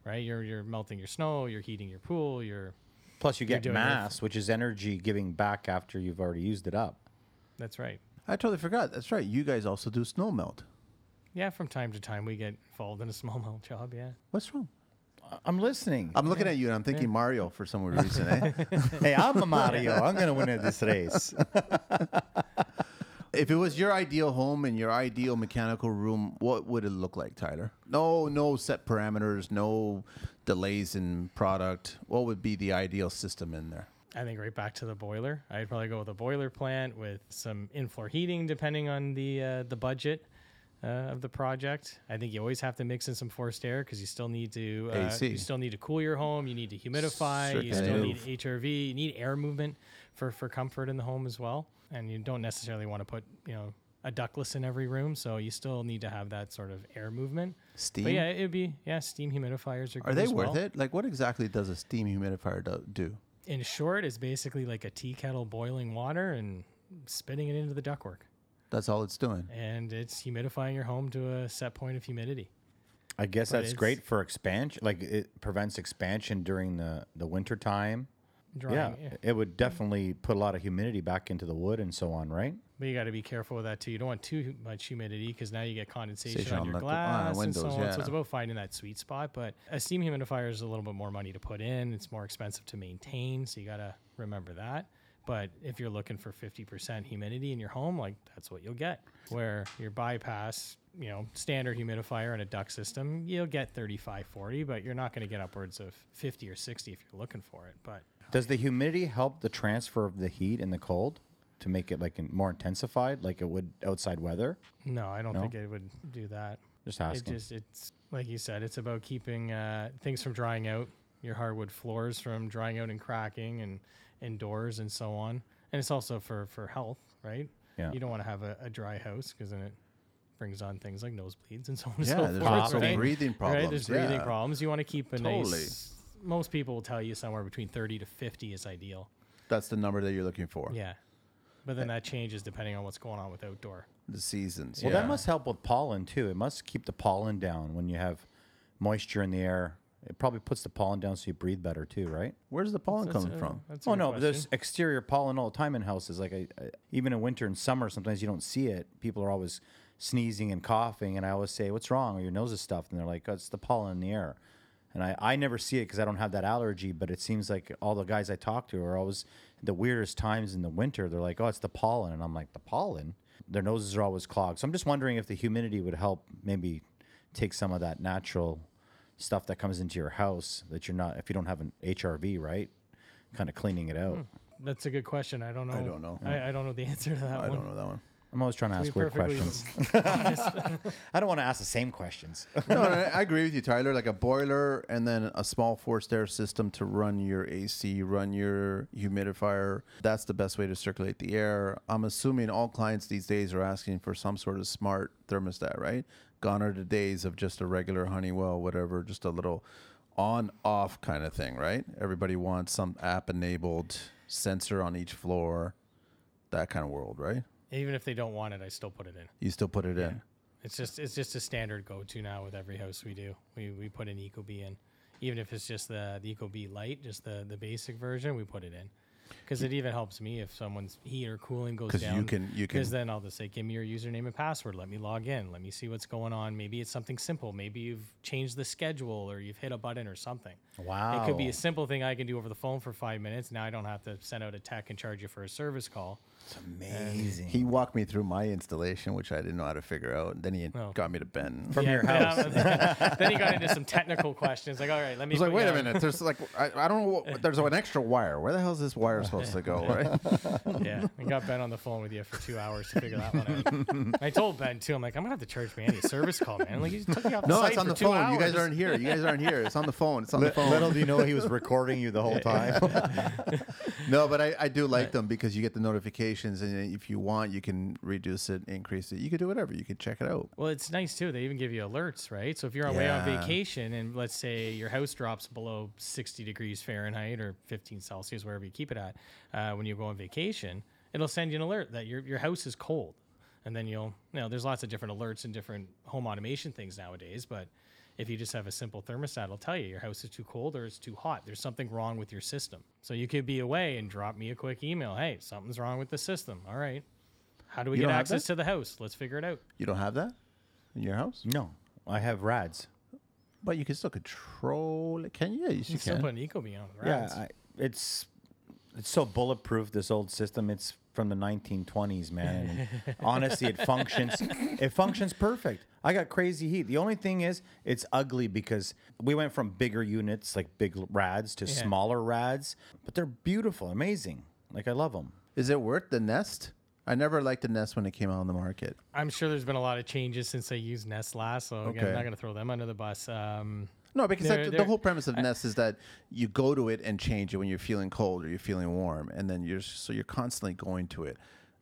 S1: right? You're you're melting your snow, you're heating your pool, you're
S3: Plus, you get mass, which is energy giving back after you've already used it up.
S1: that's right.
S2: I totally forgot. That's right. You guys also do snow melt.
S1: Yeah, from time to time we get involved in a snow melt job. Yeah,
S2: What's wrong?
S3: I- I'm listening.
S2: I'm looking at you and I'm thinking Mario for some reason. Eh?
S3: hey, I'm a Mario. I'm going to win at this race.
S2: if it was your ideal home and your ideal mechanical room, what would it look like, Tyler? No, no set parameters, no delays in product, what would be the ideal system in there?
S1: I think right back to the boiler. I'd probably go with a boiler plant with some in-floor heating, depending on the uh, the budget uh, of the project. I think you always have to mix in some forced air because you still need to uh,
S2: AC.
S1: you still need to cool your home. You need to humidify. You still need HRV. You need air movement for for comfort in the home as well. And you don't necessarily want to put you know a ductless in every room, so you still need to have that sort of air movement.
S2: Steam?
S1: But yeah, it'd be yeah. Steam humidifiers are good
S2: Are they worth
S1: well.
S2: it? Like, what exactly does a steam humidifier do? do?
S1: in short, it's basically like a tea kettle boiling water and spitting it into the ductwork.
S2: That's all it's doing.
S1: And it's humidifying your home to a set point of humidity.
S3: I guess
S1: But
S3: that's
S1: it's-
S3: great for expansion. Like it prevents expansion during the the winter time.
S1: Drying,
S3: yeah, it would definitely put a lot of humidity back into the wood and so on, right?
S1: But you got to be careful with that too. You don't want too much humidity because now you get condensation
S2: Station
S1: on
S2: on
S1: your
S2: the gl-
S1: glass
S2: on
S1: and so
S2: windows,
S1: on. So
S2: yeah.
S1: it's about finding that sweet spot. But a steam humidifier is a little bit more money to put in. It's more expensive to maintain. So you got to remember that. But if you're looking for 50% humidity in your home, like that's what you'll get. Where your bypass, you know, standard humidifier and a duct system, you'll get 35, 40, but you're not going to get upwards of 50 or 60 if you're looking for it. But
S3: Does the humidity help the transfer of the heat and the cold to make it like more intensified, like it would outside weather?
S1: no, I don't
S3: No?
S1: think it would do that.
S3: Just
S1: It just it's like you said, it's about keeping uh, things from drying out, your hardwood floors from drying out and cracking, and indoors and so on. And it's also for for health, right?
S3: Yeah.
S1: You don't want to have a, a dry house because then it brings on things like nosebleeds and so on and
S2: Yeah,
S1: so
S2: there's
S1: forth.
S2: also
S1: right?
S2: breathing
S1: Right,
S2: problems.
S1: there's breathing
S2: yeah.
S1: problems. You want to keep a
S2: Totally.
S1: nice. Most people will tell you somewhere between 30 to 50 is ideal.
S2: That's the number that you're looking for.
S1: Yeah. But then eh. that changes depending on what's going on with outdoor.
S2: The seasons.
S3: well,
S2: yeah.
S3: that must help with pollen too. It must keep the pollen down when you have moisture in the air. It probably puts the pollen down so you breathe better too, right?
S2: Where's the pollen
S1: That's
S2: coming
S1: a-
S2: from?
S1: That's a
S3: Oh
S1: good
S3: no, but there's exterior pollen all the time in houses. Like I, I, even in winter and summer, sometimes you don't see it. People are always sneezing and coughing, and I always say, "What's wrong?" Or your nose is stuffed, and they're like, oh, "It's the pollen in the air." And I, I never see it because I don't have that allergy. But it seems like all the guys I talk to are always the weirdest times in the winter. They're like, "Oh, it's the pollen," and I'm like, "The pollen." Their noses are always clogged. So I'm just wondering if the humidity would help maybe take some of that natural stuff that comes into your house that you're not if you don't have an HRV, right? Kind of cleaning it out. Hmm.
S1: That's a good question. I don't know.
S2: I don't know.
S1: I, I don't know the answer to that one.
S2: I
S1: one.
S2: don't know that one.
S3: I'm always trying to
S1: To
S3: ask weird questions. I don't want to ask the same questions.
S2: no, I, I agree with you, Tyler. Like a boiler and then a small forced air system to run your AC, run your humidifier. That's the best way to circulate the air. I'm assuming all clients these days are asking for some sort of smart thermostat, right? Gone are the days of just a regular Honeywell, whatever, just a little on off kind of thing, right? Everybody wants some app enabled sensor on each floor, that kind of world, right?
S1: Even if they don't want it, I still put it in.
S2: You still put it in.
S1: It's just it's just a standard go to now with every house we do. We we put an Ecobee in, even if it's just the the Ecobee Light, just the the basic version, we put it in. Because it even helps me if someone's heat or cooling goes
S2: 'Cause you
S1: down.
S2: can- you can Because
S1: then I'll just say, give me your username and password. Let me log in. Let me see what's going on. Maybe it's something simple. Maybe you've changed the schedule or you've hit a button or something. Wow, it could be a simple thing I can do over the phone for five minutes. Now I don't have to send out a tech and charge you for a service call.
S3: It's amazing.
S2: He walked me through my installation, which I didn't know how to figure out. Then he
S1: Oh.
S2: got me to Ben.
S3: From your
S1: yeah,
S3: house.
S1: then he got into some technical questions. Like, all right, let me.
S2: I was like,
S1: put
S2: wait
S1: you
S2: a
S1: on-
S2: minute. There's like, I, I don't know. What, there's an extra wire. Where the hell is this wire supposed to go? Right?
S1: Yeah, I got Ben on the phone with you for two hours to figure that one out. I told Ben too. I'm like, I'm gonna have to charge Manny a service call, man. Like, he took me off the
S2: no,
S1: site
S2: it's on
S1: for
S2: the
S1: two
S2: phone. You guys
S1: hours.
S2: aren't here. You guys aren't here. It's on the phone. It's on the phone.
S3: Little do you know he was recording you the whole time.
S2: No, but I, I do like them because you get the and if you want, you can reduce it, increase it. You can do whatever. You can check it out.
S1: Well, it's nice too. They even give you alerts, right? So if you're away on vacation and let's say your house drops below 60 degrees Fahrenheit or 15 Celsius, wherever you keep it at, uh, when you go on vacation, it'll send you an alert that your your house is cold, and then you'll you know there's lots of different alerts and different home automation things nowadays, but if you just have a simple thermostat, it'll tell you your house is too cold or it's too hot. There's something wrong with your system. So you could be away and drop me a quick email. Hey, something's wrong with the system. All right. How do we
S2: You
S1: get
S2: don't have
S1: access
S2: that?
S1: to the house? Let's figure it out.
S2: You don't have that in your house,
S3: no, I have rads.
S2: but you can still control it. Can you? Yes, you
S1: You still
S2: can.
S1: put an Ecobee on.
S3: Yeah,
S1: Right?
S3: I, it's it's so bulletproof. This old system. It's from the 1920s, man. And honestly, it functions. It functions perfect. I got crazy heat. The only thing is, it's ugly because we went from bigger units like big rads to smaller rads, but they're beautiful, amazing. Like I love them.
S2: Is it worth the Nest? I never liked the Nest when it came out on the market.
S1: I'm sure there's been a lot of changes since they used Nest last, so again, I'm not going to throw them under the bus. Um,
S2: No, because
S1: They're-
S2: that, the
S1: they're-
S2: whole premise of Nest is that you go to it and change it when you're feeling cold or you're feeling warm, and then you're so you're constantly going to it.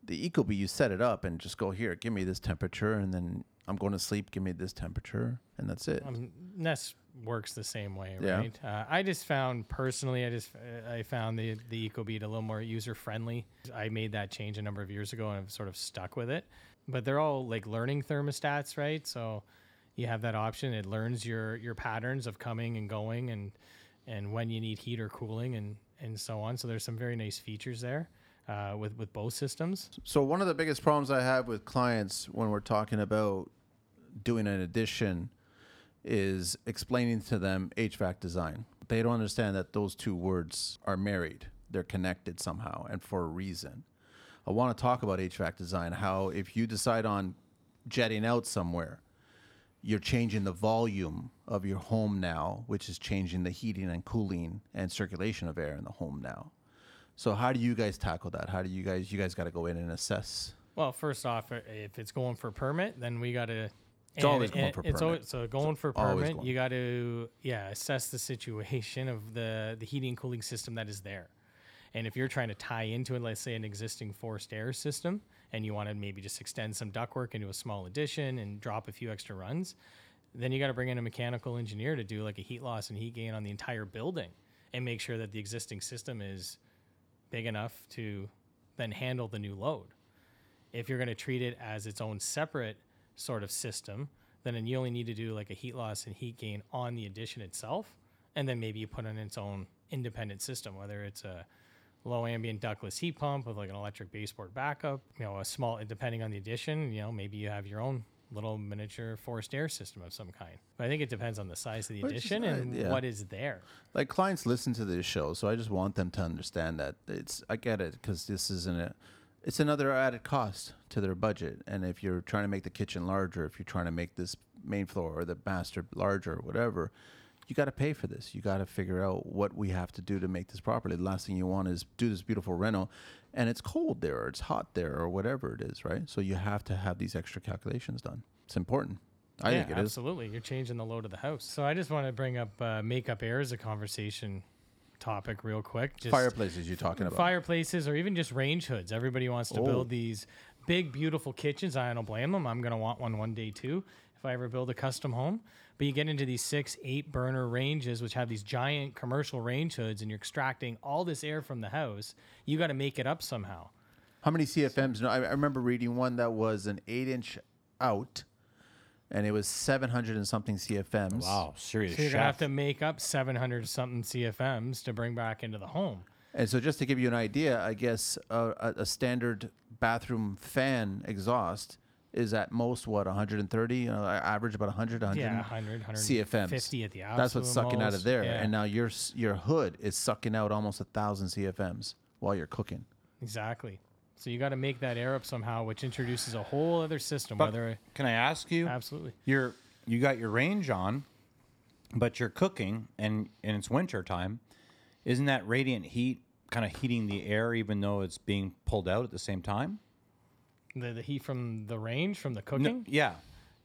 S2: The Ecobee, you set it up and just go here, give me this temperature, and then I'm going to sleep. Give me this temperature, and that's it.
S1: um, Nest works the same way,
S2: Yeah.
S1: right? Uh, I just found personally, I just uh, I found the the Ecobee a little more user friendly. I made that change a number of years ago, and I've sort of stuck with it. But they're all like learning thermostats, right? So you have that option. It learns your your patterns of coming and going, and and when you need heat or cooling, and and so on. So there's some very nice features there uh, with with both systems.
S2: So one of the biggest problems I have with clients when we're talking about doing an addition is explaining to them HVAC design. They don't understand that those two words are married. They're connected somehow and for a reason. I want to talk about HVAC design, how if you decide on jetting out somewhere, you're changing the volume of your home now, which is changing the heating and cooling and circulation of air in the home now. So how do you guys tackle that? How do you guys you guys got to go in and assess?
S1: Well, first off, if it's going for permit, then we got to.
S2: It's always going for
S1: it's
S2: permit.
S1: always, so going for permit,
S2: going.
S1: you got to yeah assess the situation of the the heating and cooling system that is there, and if you're trying to tie into it, let's say an existing forced air system, and you want to maybe just extend some ductwork into a small addition and drop a few extra runs, then you got to bring in a mechanical engineer to do like a heat loss and heat gain on the entire building, and make sure that the existing system is big enough to then handle the new load. If you're going to treat it as its own separate sort of system, then you only need to do like a heat loss and heat gain on the addition itself, and then maybe you put in its own independent system, whether it's a low ambient ductless heat pump with like an electric baseboard backup, you know, a small depending on the addition, you know, maybe you have your own little miniature forced air system of some kind. But I think it depends on the size of the
S2: Which is
S1: addition and
S2: uh, yeah.
S1: what is there.
S2: Like clients listen to this show, so I just want them to understand that it's. I get it because this isn't a. It's another added cost to their budget, and if you're trying to make the kitchen larger, if you're trying to make this main floor or the master larger, or whatever, you got to pay for this. You got to figure out what we have to do to make this properly. The last thing you want is do this beautiful reno, and it's cold there, or it's hot there, or whatever it is, right? So you have to have these extra calculations done. It's important. I
S1: yeah,
S2: think it is.
S1: absolutely. You're changing the load of the house. So I just want to bring up uh, makeup air as a conversation topic real quick. Just
S2: Fireplaces you're talking about.
S1: fireplaces or even just range hoods. Everybody wants to
S2: Oh.
S1: build these big, beautiful kitchens. I don't blame them. I'm going to want one one day too if I ever build a custom home. But you get into these six, eight burner ranges, which have these giant commercial range hoods, and you're extracting all this air from the house. You got to make it up somehow.
S2: How many CFMs? No, I, I remember reading one that was an eight inch out, and it was 700 and something CFMs.
S3: Wow, serious
S1: So you're going to have to make up 700 something CFMs to bring back into the home.
S2: And so, just to give you an idea, I guess uh, a, a standard bathroom fan exhaust is at most what 130, uh, average about 100, 100
S1: Yeah, 100,
S2: CFMs.
S1: 150 at the
S2: That's what's
S1: absolute
S2: sucking out of there,
S1: Yeah.
S2: and now your your hood is sucking out almost a thousand CFMs while you're cooking.
S1: Exactly. So you got to make that air up somehow, which introduces a whole other system.
S3: But
S1: whether
S3: can I ask you?
S1: absolutely,
S3: You're you got your range on, but you're cooking and and it's winter time. Isn't that radiant heat kind of heating the air even though it's being pulled out at the same time?
S1: The the heat from the range from the
S3: No,
S1: cooking,
S3: yeah.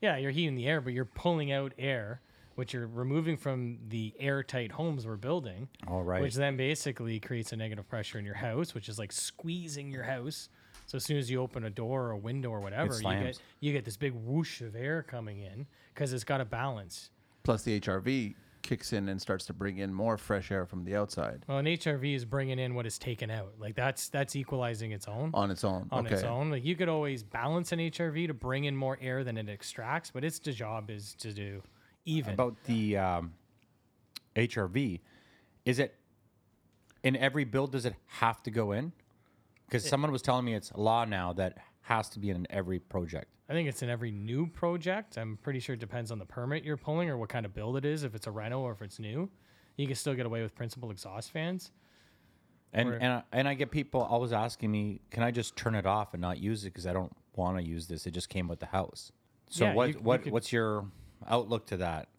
S1: yeah, you're heating the air, but you're pulling out air, which you're removing from the airtight homes we're building.
S3: All right.
S1: Which then basically creates a negative pressure in your house, which is like squeezing your house. So as soon as you open a door or a window or whatever, you get you get this big whoosh of air coming in because it's got a balance.
S2: Plus, the HRV kicks in and starts to bring in more fresh air from the outside
S1: Well, an HRV is bringing in what is taken out. Like that's that's equalizing its own.
S2: on its own.
S1: on
S2: okay.
S1: its own. Like you could always balance an HRV to bring in more air than it extracts, but its the job is to do even.
S3: About the um, HRV, is it in every build? Does it have to go in? Because someone was telling me it's law now that has to be in every project.
S1: I think it's in every new project. I'm pretty sure it depends on the permit you're pulling or what kind of build it is. If it's a reno or if it's new, you can still get away with principal exhaust fans.
S3: And and I, and I get people always asking me, can I just turn it off and not use it because I don't want to use this. It just came with the house. So
S1: Yeah,
S3: what
S1: you- you
S3: what
S1: could-
S3: what's your outlook to that?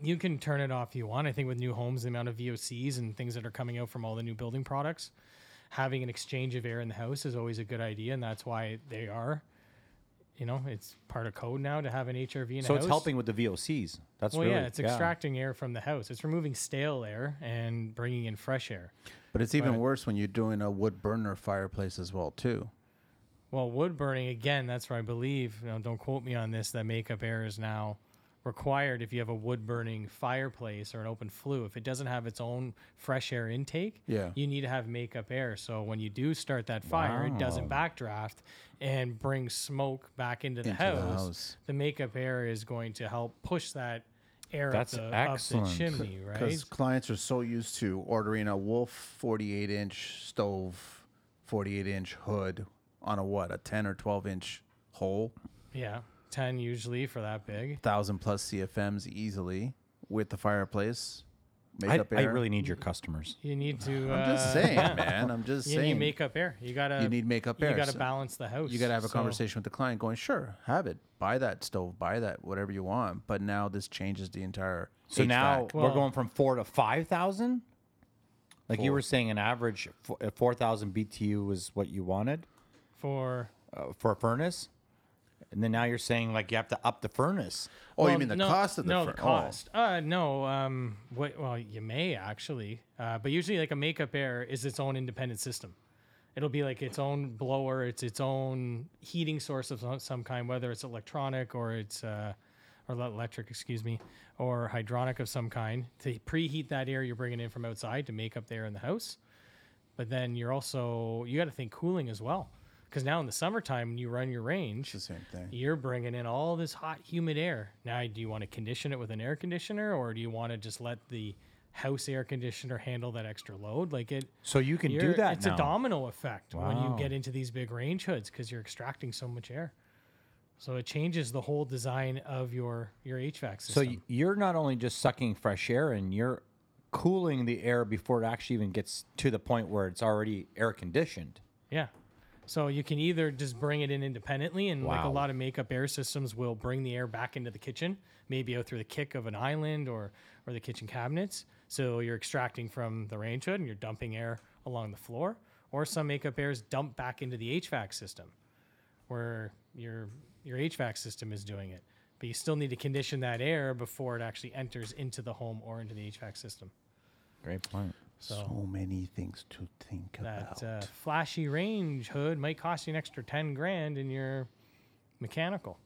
S1: you can turn it off if you want. I think with new homes, the amount of VOCs and things that are coming out from all the new building products, having an exchange of air in the house is always a good idea, and that's why they are. You know, it's part of code now to have an HRV in
S3: So
S1: a
S3: it's helping with the VOCs. That's
S1: Well,
S3: really
S1: yeah, it's extracting air from the house. It's removing stale air and bringing in fresh air.
S2: But it's even
S1: Right.
S2: worse when you're doing a wood burner fireplace as well too.
S1: Well, wood burning again. That's where I believe. You know, don't quote me on this. That makeup air is now required if you have a wood burning fireplace or an open flue. If it doesn't have its own fresh air intake,
S2: Yeah.
S1: you need to have makeup air. So when you do start that fire, it doesn't backdraft and bring smoke back into the,
S2: Into the
S1: house.
S2: house.
S1: The makeup air is going to help push that air
S3: That's
S1: up, the, up the
S3: excellent.
S1: chimney, right?
S2: Because clients are so used to ordering a Wolf 48 inch stove, 48 inch hood on a what, a 10 or 12 inch hole,
S1: Yeah, ten usually for that big.
S2: thousand plus CFMs easily with the fireplace,
S3: I,
S2: makeup
S3: I
S2: air.
S3: really need your customers.
S1: You need to.
S2: I'm just
S1: uh,
S2: saying,
S1: yeah.
S2: man. I'm just
S1: You
S2: saying.
S1: need makeup air. You gotta.
S2: You need makeup air.
S1: You gotta
S2: so
S1: balance the house.
S2: you got to have a
S1: So-
S2: conversation with the client going, sure, have it. Buy that stove, buy that, whatever you want. But now this changes the entire.
S3: So now
S2: HVAC.
S3: we're going from four to five thousand. Like you were saying, an average uh, four thousand BTU was what you wanted
S1: for.
S3: uh, for a furnace, and then now you're saying like you have to up the furnace.
S2: Oh,
S1: Well,
S2: you mean the
S1: no,
S2: cost of the
S1: no
S2: fur-
S1: the
S2: oh.
S1: cost? Uh, no. Um, what? Well, you may actually, uh, but usually like a makeup air is its own independent system. It'll be like its own blower. It's its own heating source of some- some kind, whether it's electronic or it's uh, or electric, excuse me, or hydronic of some kind to preheat that air you're bringing in from outside to make up the air in the house. But then you're also you got to think cooling as well, because now in the summertime when you run your range,
S2: It's the same thing.
S1: you're bringing in all this hot, humid air. Now, do you want to condition it with an air conditioner, or do you want to just let the house air conditioner handle that extra load? Like it,
S3: So you can do that
S1: It's
S3: now.
S1: a domino effect when you get into these big range hoods because you're extracting so much air. So it changes the whole design of your your HVAC
S3: So
S1: system.
S3: y- you're not only just sucking fresh air and you're cooling the air before it actually even gets to the point where it's already air conditioned.
S1: Yeah. So you can either just bring it in independently, and like a
S3: Wow.
S1: lot of makeup air systems will bring the air back into the kitchen, maybe out through the kick of an island or or the kitchen cabinets. So you're extracting from the range hood and you're dumping air along the floor. Or some makeup airs dump back into the HVAC system, where your your HVAC system is doing it. But you still need to condition that air before it actually enters into the home or into the HVAC system.
S3: Great point.
S2: So many things to think
S1: that
S2: about.
S1: uh, flashy range hood might cost you an extra 10 grand in your mechanical.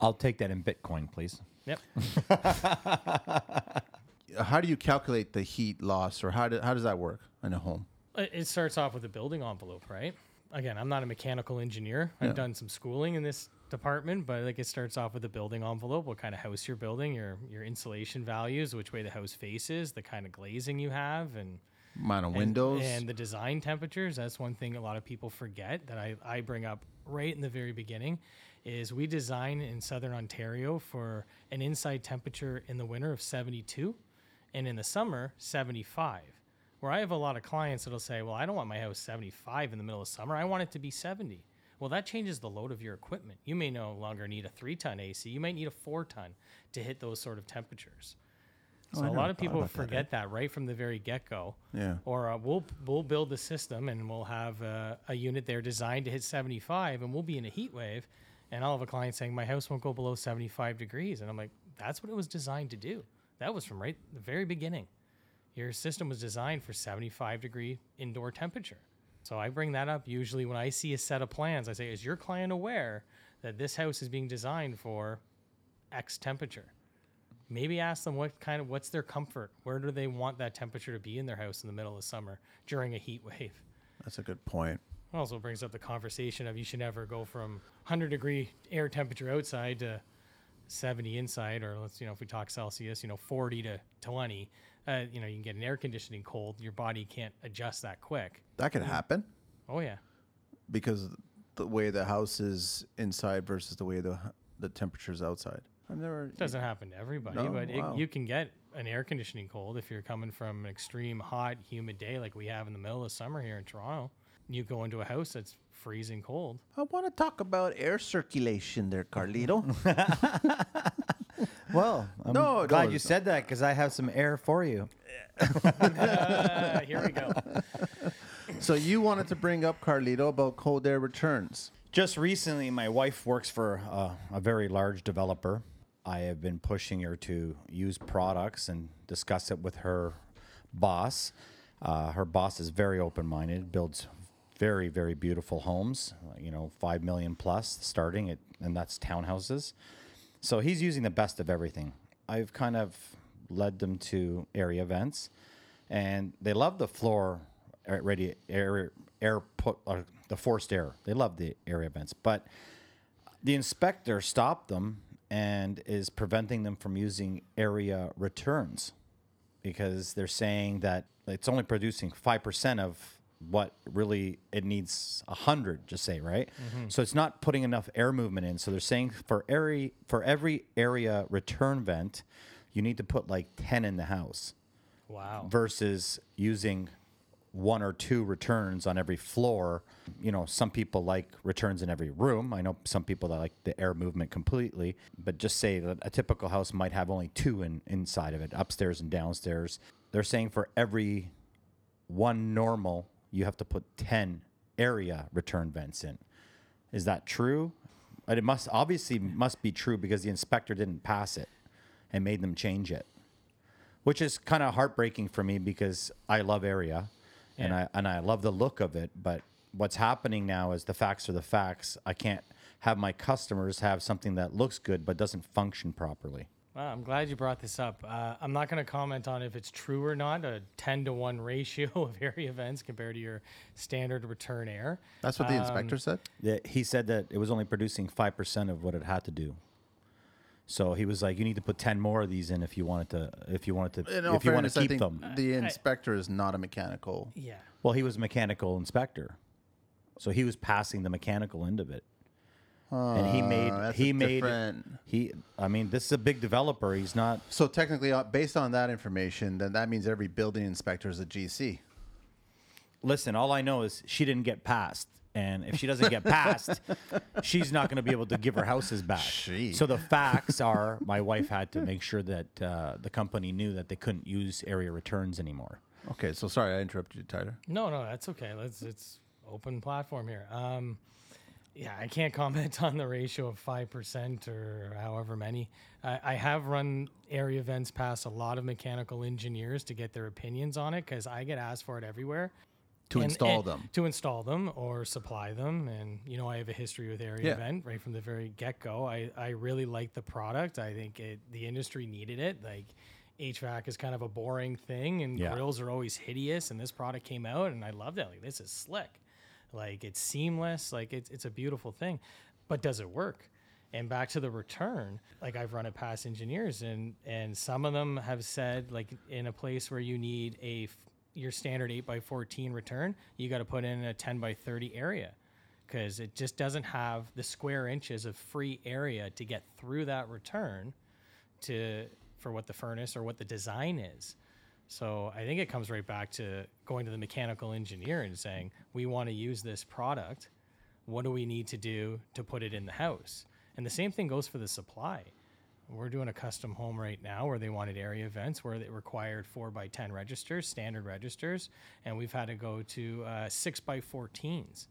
S3: I'll take that in Bitcoin, please.
S1: Yep.
S2: how do you calculate the heat loss, or how, do, how does that work in a home?
S1: It it starts off with a building envelope, right? Again, I'm not a mechanical engineer. I've done some schooling in this department, but like it starts off with a building envelope, what kind of house you're building, your your insulation values, which way the house faces, the kind of glazing you have, and
S2: Amount of
S1: and-
S2: windows.
S1: and the design temperatures that's one thing a lot of people forget that I, I bring up right in the very beginning is we design in southern ontario for an inside temperature in the winter of 72 and in the summer 75 where i have a lot of clients that'll say well i don't want my house 75 in the middle of summer. I want it to be 70 well that changes the load of your equipment. You may no longer need a three ton ac you might need a four ton to hit those sort of temperatures so
S2: Oh,
S1: a lot of people
S2: that, eh?
S1: forget that right from the very get go.
S2: Yeah.
S1: Or uh, we'll we'll build the system and we'll have a, a unit there designed to hit 75, and we'll be in a heat wave, and I'll have a client saying my house won't go below 75 degrees, and I'm like, that's what it was designed to do. That was from right the very beginning. Your system was designed for 75 degree indoor temperature. So I bring that up usually when I see a set of plans. I say, is your client aware that this house is being designed for X temperature? Maybe ask them what kind of what's their comfort? Where do they want that temperature to be in their house in the middle of summer during a heat wave?
S2: That's a good point.
S1: also brings up the conversation of you should never go from 100 degree air temperature outside to 70 inside or let's you know if we talk celsius you know 40 to 20 uh, you know you can get an air conditioning cold. Your body can't adjust that quick.
S2: That could happen.
S1: Oh yeah.
S2: Because the way the house is inside versus the way the the temperature's outside. I've never.
S1: It doesn't happen to everybody,
S2: No?
S1: but
S2: Wow.
S1: it, you can get an air conditioning cold if you're coming from an extreme hot, humid day like we have in the middle of summer here in Toronto. You go into a house that's freezing cold.
S2: I want to talk about air circulation there, Carlito.
S5: Well, I'm
S2: No,
S5: glad
S2: no,
S5: you
S2: it's
S5: said that because I have some air for you.
S1: Uh, here we go.
S2: so you wanted to bring up Carlito about cold air returns.
S3: Just recently, my wife works for uh, a very large developer. I have been pushing her to use products and discuss it with her boss. Uh, her boss is very open minded, builds very, very beautiful homes, uh, you know, 5 million plus starting, at, and that's townhouses. So he's using the best of everything. I've kind of led them to Arria events, and they love the floor air, air air put uh, the forced air. They love the Arria events, but the inspector stopped them and is preventing them from using Arria returns because they're saying that it's only producing 5% of what really it needs 100 just say right? Mm-hmm. So it's not putting enough air movement in. So they're saying for every for every Arria return vent you need to put like 10 in the house
S1: Wow.
S3: versus using one or two returns on every floor. You know, some people like returns in every room. I know some people that like the air movement completely, but just say that a typical house might have only two in, inside of it, upstairs and downstairs. They're saying for every one normal, you have to put 10 Arria return vents in. Is that true? And it must obviously must be true because the inspector didn't pass it and made them change it which is kind of heartbreaking for me because I love Arria and I and I love the look of it. But what's happening now is the facts are the facts. I can't have my customers have something that looks good but doesn't function properly.
S1: Wow, I'm glad you brought this up. Uh, I'm not going to comment on if it's true or not. A 10 to 1 ratio of Arria events compared to your standard return air.
S2: That's what the inspector said.
S3: That he said that it was only producing five percent of what it had to do. So he was like, "You need to put ten more of these in if you wanted to. If you wanted to.
S2: In all
S3: if you want to
S2: fairness, I
S3: keep
S2: think
S3: them."
S2: the inspector is not a mechanical.
S1: Yeah.
S3: Well, he was a mechanical inspector, so he was passing the mechanical end of it. and he made
S2: that's
S3: he
S2: a
S3: made
S2: different-
S3: he. I mean, this is a big developer. He's not.
S2: So technically, uh, based on that information, then that means every building inspector is a GC.
S3: Listen, all I know is she didn't get passed, and if she doesn't get passed, she's not going to be able to give her houses back.
S2: She.
S3: So the facts are, my wife had to make sure that uh, the company knew that they couldn't use Arria returns anymore.
S2: Okay, so sorry I interrupted you, Tyler.
S1: No, no, that's okay. Let's it's open platform here. Um, yeah, I can't comment on the ratio of five percent or however many. I, I have run Arria events past a lot of mechanical engineers to get their opinions on it because I get asked for it everywhere.
S2: To
S1: And-
S2: install
S1: and-
S2: them.
S1: To install them or supply them, and you know I have a history with Arria
S2: Yeah.
S1: event right from the very get go. I I really like the product. I think it the industry needed it. Like HVAC is kind of a boring thing, and
S3: Yeah.
S1: grills are always hideous. And this product came out, and I loved it. Like this is slick, like it's seamless, like it's it's a beautiful thing. But does it work? And back to the return, like I've run it past engineers, and and some of them have said, like in a place where you need a f- your standard eight by fourteen return, you got to put in a ten by thirty area because it just doesn't have the square inches of free area to get through that return to for what the furnace or what the design is. So I think it comes right back to going to the mechanical engineer and saying, we want to use this product. What do we need to do to put it in the house? And the same thing goes for the supply. We're doing a custom home right now where they wanted Arria events where they required four by 10 registers, standard registers. And we've had to go to uh, six by 14s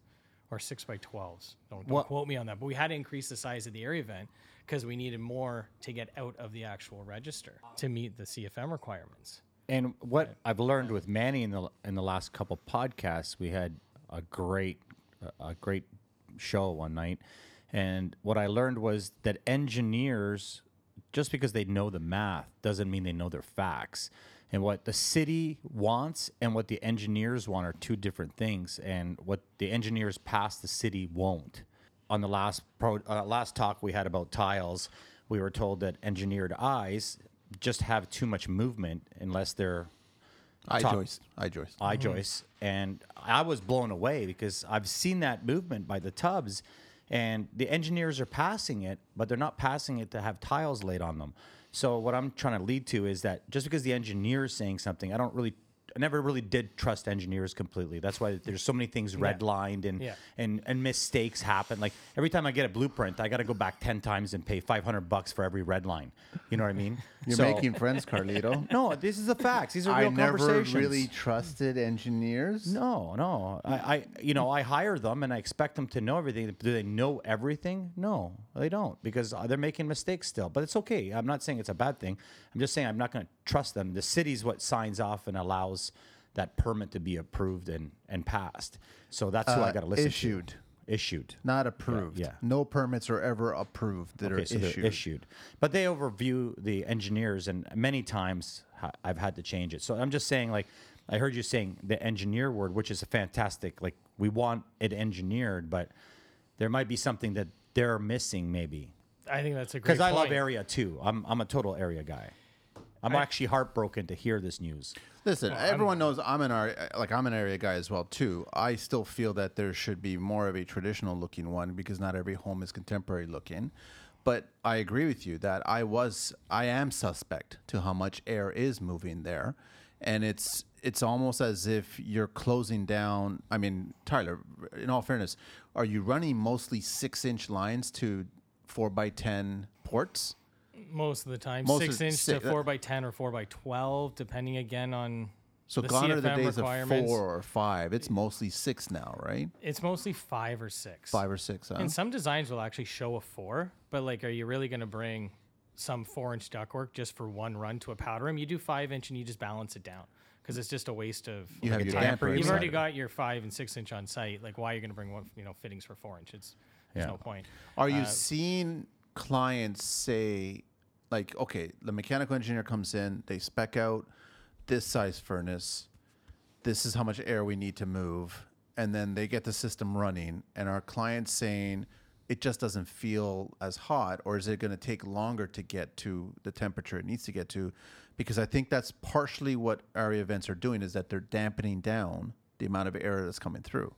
S1: or six by 12s. Don't, don't quote me on that. But we had to increase the size of the Arria event because we needed more to get out of the actual register to meet the CFM requirements.
S3: And what I've learned with Manny in the in the last couple podcasts, we had a great a great show one night, and what I learned was that engineers, just because they know the math, doesn't mean they know their facts. And what the city wants and what the engineers want are two different things. And what the engineers past the city won't. On the last pro, uh, last talk we had about tiles, we were told that engineered eyes just have too much movement unless they're
S2: I
S3: Talk-
S2: joist. I joist.
S3: I joists. And I was blown away because I've seen that movement by the tubs. And the engineers are passing it, but they're not passing it to have tiles laid on them. So what I'm trying to lead to is that just because the engineer is saying something, I don't really. I never really did trust engineers completely. That's why there's so many things redlined and
S1: Yeah.
S3: and and mistakes happen. Like every time I get a blueprint, I got to go back ten times and pay five hundred bucks for every red line. You know what I mean?
S2: You're
S3: So-
S2: making friends, Carlito.
S3: no. This is the facts. These are real
S2: I never
S3: conversations.
S2: really trusted engineers.
S3: No, no. I, I, you know, I hire them and I expect them to know everything. Do they know everything? No, they don't because uh, they're making mistakes still. But it's okay. I'm not saying it's a bad thing. I'm just saying I'm not going to trust them. The city's what signs off and allows that permit to be approved and and passed. So that's who I
S2: Uh,
S3: got to listen
S2: issued.
S3: to. Issued.
S2: Not approved.
S3: yeah.
S2: No permits are ever approved that
S3: Okay,
S2: are
S3: so
S2: issued.
S3: they're issued. But they overview the engineers, and many times ha- I've had to change it. So I'm just saying, like, I heard you saying the engineer word, which is a fantastic. Like, we want it engineered, but there might be something that they're missing, maybe.
S1: I think that's a great
S3: Because I love
S1: point.
S3: Arria too. I'm I'm a total Arria guy. I'm actually heartbroken to hear this news.
S2: Listen, everyone knows I'm an Arria, like I'm an Arria guy as well too. I still feel that there should be more of a traditional looking one because not every home is contemporary looking. But I agree with you that I was I am suspect to how much air is moving there, and it's it's almost as if you're closing down. I mean, Tyler, in all fairness, are you running mostly six inch lines to four by ten ports?
S1: Most of the time.
S2: Most
S1: six
S2: of-
S1: inch
S2: si-
S1: to four by ten or four by twelve, depending again on
S2: So
S1: the
S2: gone are the
S1: CFM
S2: days of
S1: requirements.
S2: four or five. It's mostly six now, right?
S1: It's mostly five or six.
S2: Five or six. Huh?
S1: And some designs will actually show a four, but like, are you really going to bring some four inch ductwork just for one run to a powder room? You do five inch and you just balance it down because it's just a waste of.
S2: You have your
S1: time.
S2: damper
S1: You've
S2: inside
S1: already
S2: it.
S1: got your five and six inch on site. Like, why are you going to bring one? You know, fittings for four inch? It's there's
S3: Yeah.
S1: no point.
S2: Are
S1: Uh,
S2: you seeing clients say, like, okay, the mechanical engineer comes in, they spec out this size furnace, this is how much air we need to move, and then they get the system running, and our client's saying it just doesn't feel as hot, or is it going to take longer to get to the temperature it needs to get to? Because I think that's partially what Arria events are doing is that they're dampening down the amount of air that's coming through.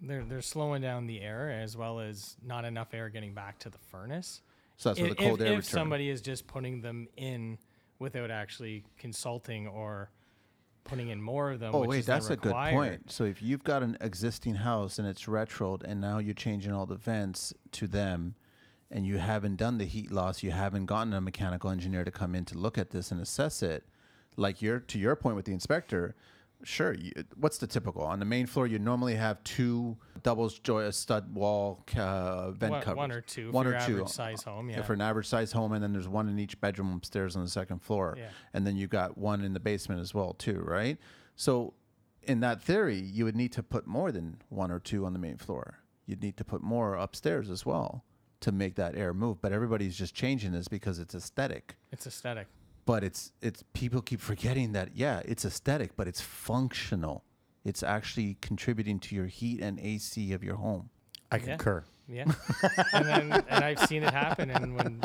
S1: They're they're slowing down the air as well as not enough air getting back to the furnace.
S2: So that's where
S1: if,
S2: the cold
S1: if,
S2: air
S1: if
S2: return.
S1: somebody is just putting them in without actually consulting or putting in more of them.
S2: Oh
S1: which
S2: wait, that's a good point. So if you've got an existing house and it's retroed, and now you're changing all the vents to them, and you haven't done the heat loss, you haven't gotten a mechanical engineer to come in to look at this and assess it, like you're to your point with the inspector. Sure. You, what's the typical on the main floor? You normally have two doubles joy stud wall uh, vent
S1: One-
S2: covers.
S1: one or two
S2: One
S1: for
S2: or
S1: your
S2: two
S1: average size home, yeah.
S2: For an average size home, and then there's one in each bedroom upstairs on the second floor,
S1: Yeah.
S2: and then you got one in the basement as well too, right? So, in that theory, you would need to put more than one or two on the main floor. You'd need to put more upstairs as well to make that air move. But everybody's just changing this because it's aesthetic.
S1: It's aesthetic.
S2: But it's it's people keep forgetting that yeah, it's aesthetic, but it's functional. It's actually contributing to your heat and AC of your home.
S3: I
S1: Yeah.
S3: concur.
S1: Yeah, and then and I've seen it happen. And when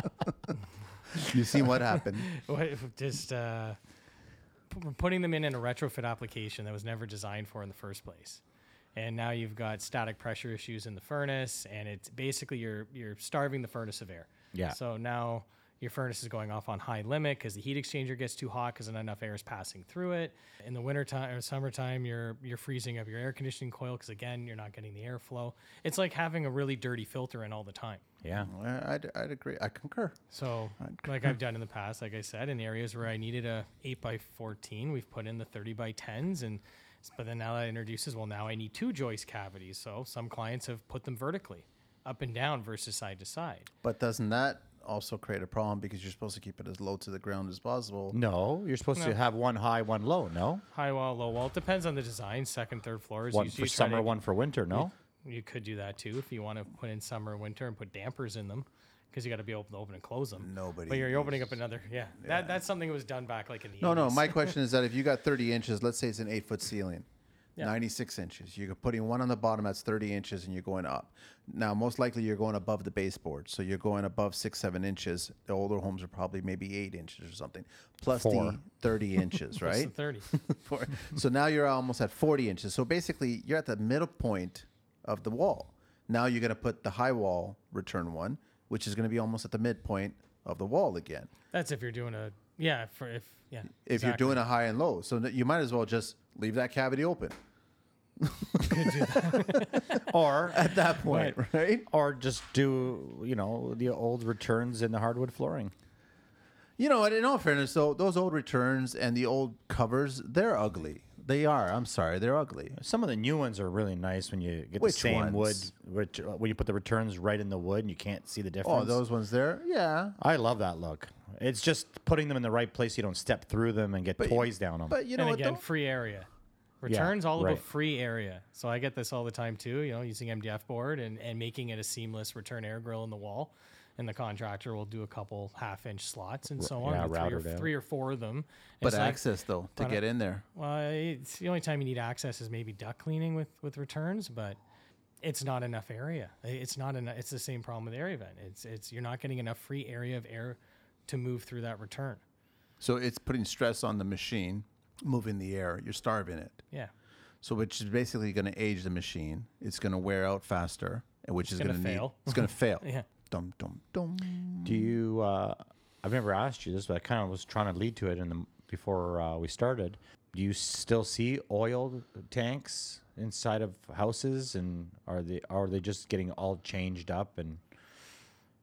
S2: You see what happened?
S1: just uh, putting them in in a retrofit application that was never designed for in the first place. And now you've got static pressure issues in the furnace, and it's basically you're you're starving the furnace of air.
S3: Yeah.
S1: So now your furnace is going off on high limit because the heat exchanger gets too hot because not enough air is passing through it. In the wintertime or summertime, you're you're freezing up your air conditioning coil because again you're not getting the airflow. It's like having a really dirty filter in all the time.
S3: Yeah.
S2: I- I'd, I'd agree. I concur.
S1: So, like I've done in the past, like I said, in areas where I needed a 8 by 14, we've put in the 30 by 10s. And, but then now that introduces, well, now I need two joist cavities. So, some clients have put them vertically, up and down versus side to side.
S2: But doesn't that also create a problem because you're supposed to keep it as low to the ground as possible?
S3: No, you're supposed
S1: No.
S3: to have one high, one low. No,
S1: High wall, low wall. It depends on the design. Second, third floors.
S3: one
S1: usually
S3: for
S1: try to-
S3: summer, one for winter. No.
S1: You could do that too if you want to put in summer, winter, and put dampers in them. Because you got to be able to open and close them.
S2: Nobody
S1: But you're, you're opening up another. Yeah, That, that's something that was done back like in the
S2: No, no.
S1: 80s.
S2: My question is that if you got 30 inches, let's say it's an eight foot ceiling,
S1: Yeah.
S2: 96 inches, you're putting one on the bottom that's 30 inches and you're going up. Now, most likely you're going above the baseboard. So you're going above six, seven inches. The older homes are probably maybe eight inches or something, plus
S3: Four.
S2: the 30 inches, right?
S1: 30.
S2: So now you're almost at 40 inches. So basically, you're at the middle point of the wall. Now you're going to put the high wall return one, which is going to be almost at the midpoint of the wall again.
S1: That's if you're doing a yeah for if yeah
S2: If you're doing a high and low, so you might as well just leave that cavity open
S3: Or
S2: at that point, right?
S3: or just do you know the old returns in the hardwood flooring.
S2: You know, and in all fairness, though, those old returns and the old covers, they're ugly. They are. I'm sorry, they're ugly.
S3: Some of the new ones are really nice when you get
S2: Which
S3: the same
S2: ones?
S3: wood, which, uh, when you put the returns right in the wood and you can't see the difference.
S2: Oh, those ones there, yeah.
S3: I love that look. It's just putting them in the right place. You don't step through them and get
S2: But-
S3: toys down them.
S2: But you know
S1: and
S2: what?
S1: again
S2: though?
S1: free area. Returns all
S3: right.
S1: about free area. So I get this all the time too. You know, using MDF board and and making it a seamless return air grill in the wall. And the contractor will do a couple half inch slots and so on,
S3: yeah,
S1: with three, or, three or four of them.
S2: But
S1: It's like-
S2: access though to
S1: uh,
S2: get in there.
S1: Well, it's the only time you need access is maybe duct cleaning with with returns, but it's not enough area. It's not enough. It's the same problem with Arria vent. It's it's you're not getting enough free area of air to move through that return.
S2: So it's putting stress on the machine, moving the air. You're starving it.
S1: Yeah,
S2: So which is basically going to age the machine. It's going to wear out faster, and which is
S1: gonna
S2: going to
S1: fail.
S2: It's going to fail.
S1: yeah.
S2: Dum dum dum.
S3: Do you? Uh, I've never asked you this, but I kind of was trying to lead to it in the before uh, we started. Do you still see oil tanks inside of houses, and are they are they just getting all changed up? And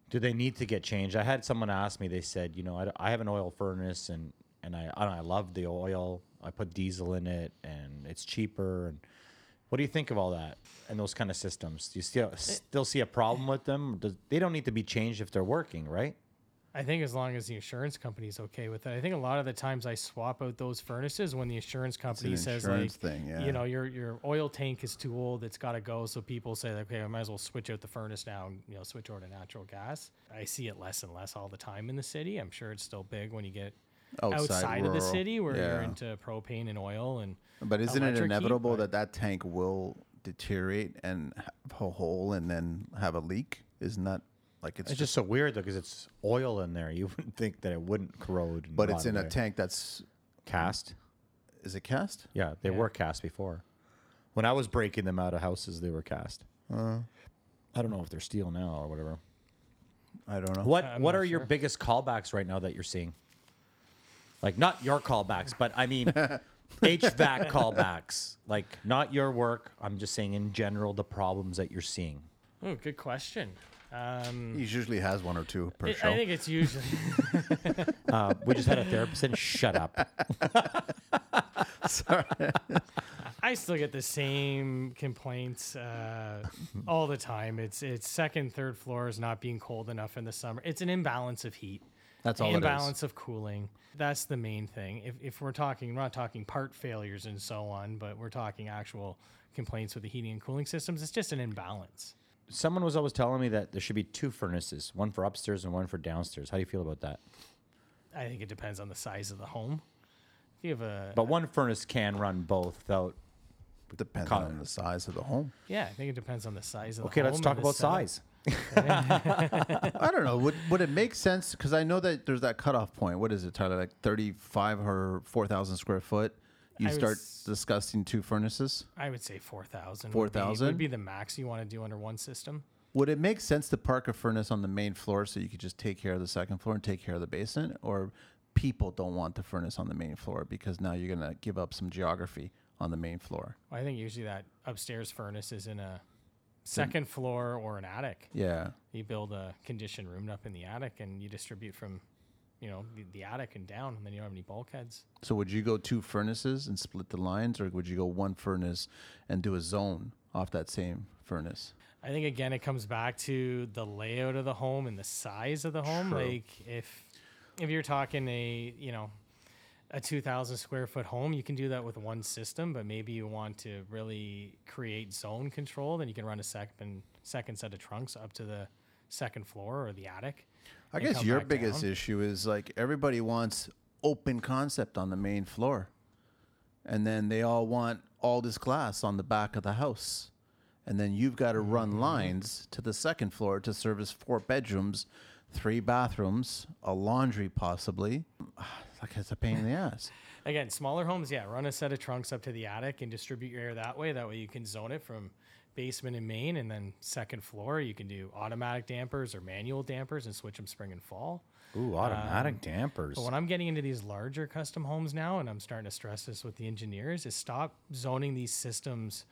S3: do they need to get changed? I had someone ask me. They said, you know, I, I have an oil furnace, and and I I love the oil. I put diesel in it, and it's cheaper. And what do you think of all that and those kind of systems? Do you still still see a problem with them? Does, they don't need to be changed if they're working, right?
S1: I think as long as the insurance company's okay with it. I think a lot of the times I swap out those furnaces when the insurance company says like,
S2: thing, yeah.
S1: you know, your your oil tank is too old, it's got to go. So people say, okay, I might as well switch out the furnace now and you know switch over to natural gas. I see it less and less all the time in the city. I'm sure it's still big when you get
S2: Outside,
S1: outside, of the city where you're into propane and oil and.
S2: But isn't it
S1: electric heat,
S2: inevitable that that tank will deteriorate and have a hole and then have a leak? Isn't that like it's,
S3: It's
S2: just?
S3: just so weird though, because it's oil in there. You wouldn't think that it wouldn't corrode.
S2: But it's
S3: rot
S2: in a tank that's
S3: cast.
S2: is it cast?
S3: Yeah, they
S1: Yeah.
S3: were cast before. When I was breaking them out of houses, they were cast.
S2: Uh,
S3: I don't know if they're steel now or whatever.
S2: I don't know.
S3: What
S1: I'm
S3: What
S1: not
S3: are your biggest callbacks right now that you're seeing? Like not your callbacks, but I mean HVAC callbacks. Like not your work. I'm just saying in general the problems that you're seeing.
S1: Oh, good question. Um,
S2: He usually has one or two per
S1: it-
S2: show.
S1: I think it's usually
S3: Uh, we just had a therapist and shut up. Sorry.
S1: I still get the same complaints uh, all the time. It's it's second, third floors not being cold enough in the summer. It's an imbalance of heat.
S2: That's all it is.
S1: imbalance of cooling. That's the main thing. If, if we're talking, we're not talking part failures and so on, but we're talking actual complaints with the heating and cooling systems. It's just an imbalance.
S3: Someone was always telling me that there should be two furnaces, one for upstairs and one for downstairs. How do you feel about that?
S1: I think it depends on the size of the home. If you have a,
S3: But one furnace can run both without.
S2: Depends
S3: Con-
S2: on the size of the home.
S1: yeah, I think it depends on the size of the
S3: Okay,
S1: home.
S3: Okay,
S1: let's
S3: talk about
S1: setup.
S3: size.
S2: I don't know. Would would it make sense? Because I know that there's that cutoff point. What is it, Tyler? Like 35 or 4,000 square foot. You
S1: I would
S2: start
S1: s-
S2: discussing two furnaces.
S1: I would say 4,000.
S2: 4,000?
S1: would be the max you want to do under one system.
S2: Would it make sense to park a furnace on the main floor so you could just take care of the second floor and take care of the basement? Or people don't want the furnace on the main floor because now you're going to give up some geography on the main floor?
S1: I think usually that upstairs furnace is in a second floor or an attic.
S2: Yeah.
S1: You build a conditioned room up in the attic and you distribute from, you know, the, the attic and down, and then you don't have any bulkheads.
S2: So would you go two furnaces and split the lines, or would you go one furnace and do a zone off that same furnace?
S1: I think again it comes back to the layout of the home and the size of the home.
S2: True.
S1: Like if if you're talking a you know a 2,000 square foot home, you can do that with one system. But maybe you want to really create zone control, then you can run a second second set of trunks up to the second floor or the attic.
S2: I guess your biggest
S1: down.
S2: issue is like everybody wants open concept on the main floor. And then they all want all this glass on the back of the house. And then you've got to
S1: Mm-hmm.
S2: run lines to the second floor to service four bedrooms, three bathrooms, a laundry possibly. Like it's a pain in the ass.
S1: again, smaller homes, yeah, run a set of trunks up to the attic and distribute your air that way. That way you can zone it from basement and main, and then second floor you can do automatic dampers or manual dampers and switch them spring and fall.
S3: Ooh, automatic dampers.
S1: But when I'm getting into these larger custom homes now, and I'm starting to stress this with the engineers, is stop zoning these systems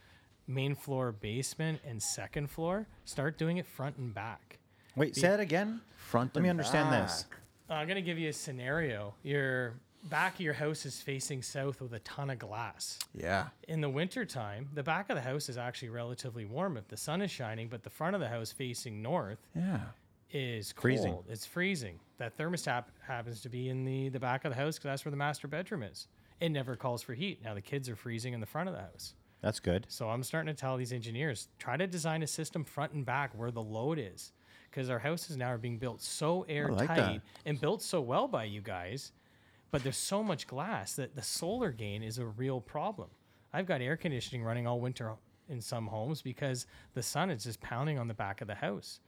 S1: main floor, basement, and second floor. Start doing it front and back.
S3: Wait, say that again.
S2: Front
S3: Let me understand this.
S2: back.
S1: Uh, I'm gonna give you a scenario. Your back of your house is facing south with a ton of glass.
S2: Yeah.
S1: In the wintertime, the back of the house is actually relatively warm if the sun is shining, but the front of the house facing north
S2: Yeah.
S1: is cold.
S3: Freezing.
S1: It's freezing. That thermostat happens to be in the, the back of the house because that's where the master bedroom is. It never calls for heat. Now the kids are freezing in the front of the house.
S3: That's good.
S1: So I'm starting to tell these engineers try to design a system front and back where the load is, because our houses now are being built so airtight
S2: that.
S1: and built so well by you guys, but there's so much glass that the solar gain is a real problem. I've got air conditioning running all winter in some homes because the sun is just pounding on the back of the house.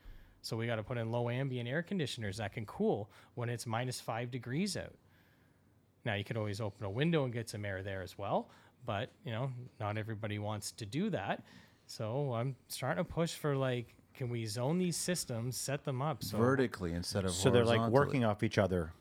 S1: So we got to put in low ambient air conditioners that can cool when it's minus five degrees out. Now you could always open a window and get some air there as well, but you know, not everybody wants to do that. So I'm starting to push for like, can we zone these systems, set them up so
S2: Vertically instead of
S3: So they're like working off each other.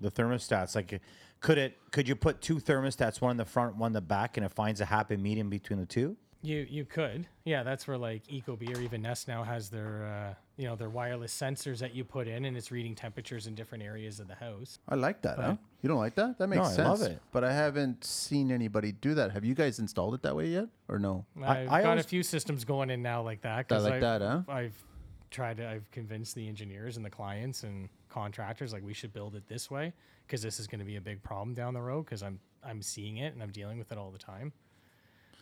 S3: The thermostats, like, could it? Could you put two thermostats, one in the front, one in the back, and it finds a happy medium between the two?
S1: You you could, yeah. That's where like Ecobee or even Nest now has their uh, you know their wireless sensors that you put in, and it's reading temperatures in different areas of the house.
S2: I like that, huh? You don't like that? That makes
S3: No, I
S2: sense.
S3: love it.
S2: But I haven't seen anybody do that. Have you guys installed it that way yet, or no?
S1: I've
S3: I
S1: got
S3: always-
S1: a few systems going in now like that.
S2: That
S1: 'cause
S2: like
S1: I've,
S2: that, huh?
S1: I've tried to. I've convinced the engineers and the clients and contractors like we should build it this way because this is going to be a big problem down the road because I'm I'm seeing it and I'm dealing with it all the time.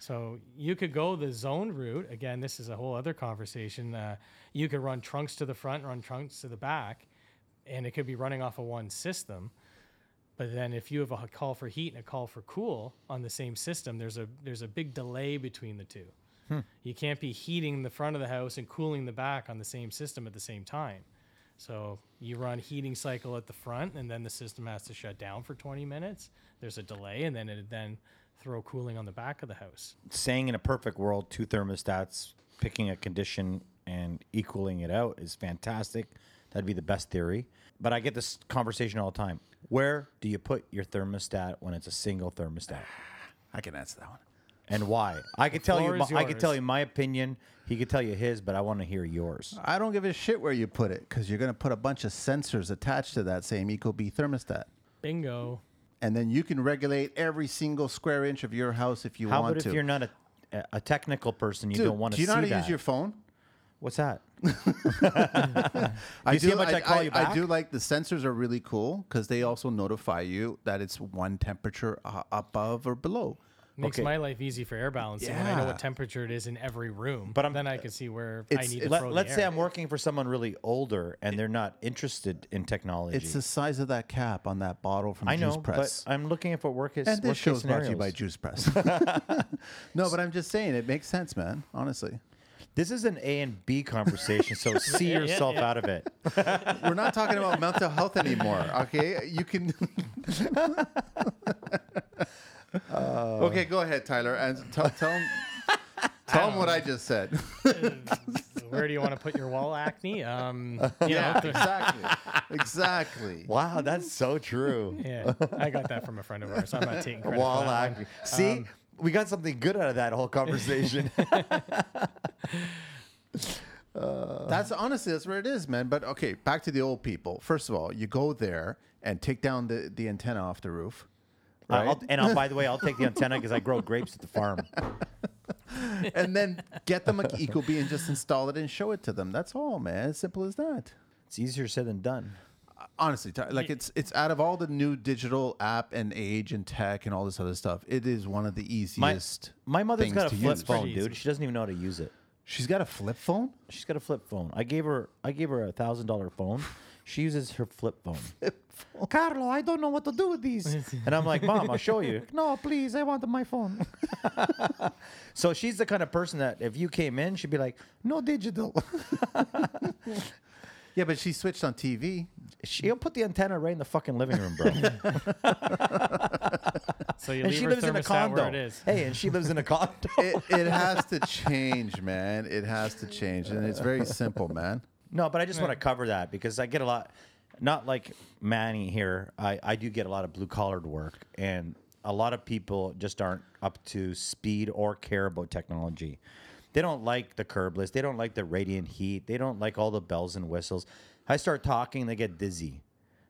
S1: So you could go the zone route. Again, this is a whole other conversation. Uh, you could run trunks to the front, run trunks to the back, and it could be running off of one system. But then if you have a call for heat and a call for cool on the same system, there's a there's a big delay between the two. You can't be heating the front of the house and cooling the back on the same system at the same time. So you run heating cycle at the front, and then the system has to shut down for 20 minutes. There's a delay, and then it then throw cooling on the back of the house.
S3: Saying in a perfect world, two thermostats, picking a condition and equaling it out is fantastic. That'd be the best theory. But I get this conversation all the time. Where do you put your thermostat when it's a single thermostat?
S2: I can answer that one.
S3: And why? I could tell you. my- I could tell you my opinion. He could tell you his, but I want to hear yours.
S2: I don't give a shit where you put it because you're going to put a bunch of sensors attached to that same Ecobee thermostat.
S1: Bingo.
S2: And then you can regulate every single square inch of your house if you
S3: How
S2: want
S3: about
S2: to.
S3: if you're not a, a technical person, you
S2: Dude,
S3: don't want to see it.
S2: do you
S3: see
S2: know how to
S3: that?
S2: use your phone?
S3: What's that?
S2: I
S3: you see how much I call you
S2: I do like the sensors are really cool because they also notify you that it's one temperature uh, above or below.
S1: Makes
S3: Okay.
S1: my life easy for air balancing when I know what temperature it is in every room.
S3: But I'm-
S1: then I uh, can see where I need to
S2: it's-
S1: throw
S3: Let,
S1: the
S3: us say
S1: air.
S3: I'm working for someone really older and they're not interested in technology.
S2: It's the size of that cap on that bottle from
S3: I know,
S2: Juice Press.
S3: but I'm looking at what work is.
S2: and this
S3: worst
S2: show is brought to you by
S3: scenarios.
S2: Juice Press. no, but I'm just saying it makes sense, man. Honestly,
S3: This is an A and B conversation, so see
S1: Yeah, yeah,
S3: yourself
S1: yeah.
S3: out of it.
S2: we're not talking about mental health anymore. Okay, you can. Uh, okay, go ahead, Tyler, and tell tell him, tell him um, what I just said.
S1: where do you want to put your wall acne? Um, you
S2: yeah,
S1: know,
S2: exactly, exactly.
S3: Wow, that's so true.
S1: yeah, I got that from a friend of ours. I'm not taking credit
S3: Wall
S1: for that one.
S3: acting. See, um, we got something good out of that whole conversation.
S2: Uh, that's honestly that's where it is, man. But okay, back to the old people. First of all, you go there and take down the, the antenna off the roof. Uh, right?
S3: I'll, and I'll, by the way, I'll take the antenna because I grow grapes at the farm.
S2: and then get them a Ecobee and just install it and show it to them. That's all, man. As simple as that.
S3: It's easier said than done.
S2: Uh, honestly, like it's it's out of all the new digital app and age and tech and all this other stuff, it is one of the easiest.
S3: my mother's got a flip
S2: use.
S3: phone, dude. She doesn't even know how to use it.
S2: She's got a flip phone.
S3: She's got a flip phone. I gave her I gave her a thousand dollar phone. She uses her flip phone. Carlo, I don't know what to do with these. and I'm like, Mom, I'll show you. no, please, I want my phone. so she's the kind of person that if you came in, she'd be like, No digital.
S2: Yeah, but she switched on TV.
S3: She'll put the antenna right in the fucking living room, bro.
S1: So you
S3: and
S1: leave
S3: she
S1: her
S3: lives in a
S1: thermostat
S3: condo.
S1: where it is.
S3: Hey, and she lives in a condo.
S2: it, it has to change, man. It has to change, and it's very simple, man.
S3: No, but I just want to cover that because I get a lot, not like Manny here. I, I do get a lot of blue collared work, and a lot of people just aren't up to speed or care about technology. They don't like the curbless. They don't like the radiant heat. They don't like all the bells and whistles. I start talking, they get dizzy.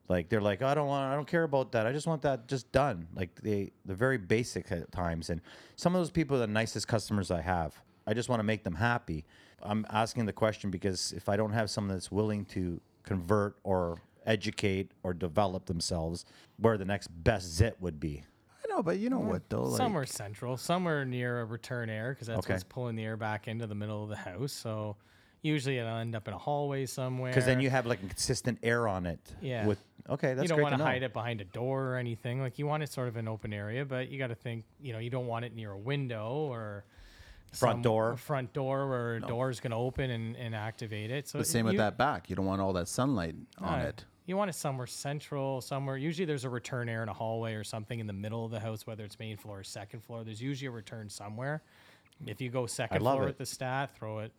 S3: Like they're like, I don't want, I don't care about that. I just want that just done. Like they, the very basic at times. And some of those people are the nicest customers I have. I just want to make them happy. I'm asking the question because if I don't have someone that's willing to convert or educate or develop themselves, where the next best zit would be.
S2: I know, but you know what though? Like,
S1: somewhere central, somewhere near a return air, because that's
S3: Okay.
S1: what's pulling the air back into the middle of the house. So usually it'll end up in a hallway somewhere.
S3: Because then you have like a consistent air on it.
S1: Yeah.
S3: With okay, that's
S1: you don't want
S3: to
S1: to hide it behind a door or anything. Like you want it sort of an open area, but you got to think, you know, you don't want it near a window or
S3: Front
S1: some-
S3: door.
S1: front door where a door is going to open and, and activate it. So
S2: the same with that back. You don't want all that sunlight on it.
S1: You want it somewhere central, somewhere. Usually there's a return air in a hallway or something in the middle of the house, whether it's main floor or second floor. There's usually a return somewhere. If you go second floor
S3: it.
S1: with the stat, throw it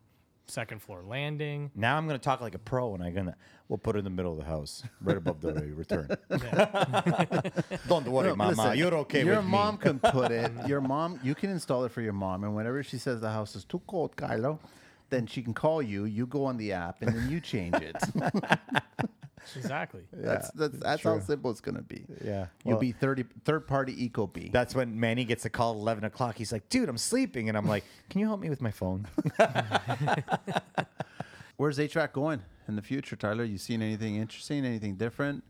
S1: second floor landing.
S3: Now I'm going to talk like a pro, and I'm going to we'll put it in the middle of the house, right above the return. Don't worry,
S2: No,
S3: Mama,
S2: listen,
S3: you're okay
S2: Your
S3: with
S2: mom
S3: me.
S2: can put it. Your mom, you can install it for your mom, and whenever she says the house is too cold, Kylo, then she can call you. You go on the app, and then you change it.
S1: Exactly.
S2: that's that's, that's how simple it's gonna be.
S3: Yeah.
S2: You'll
S3: Well-
S2: be thirty third party Ecobee.
S3: That's when Manny gets a call at 11 o'clock. He's like, dude, I'm sleeping. And I'm like, can you help me with my phone?
S2: Where's HVAC going in the future, Tyler? You seen anything interesting? Anything different?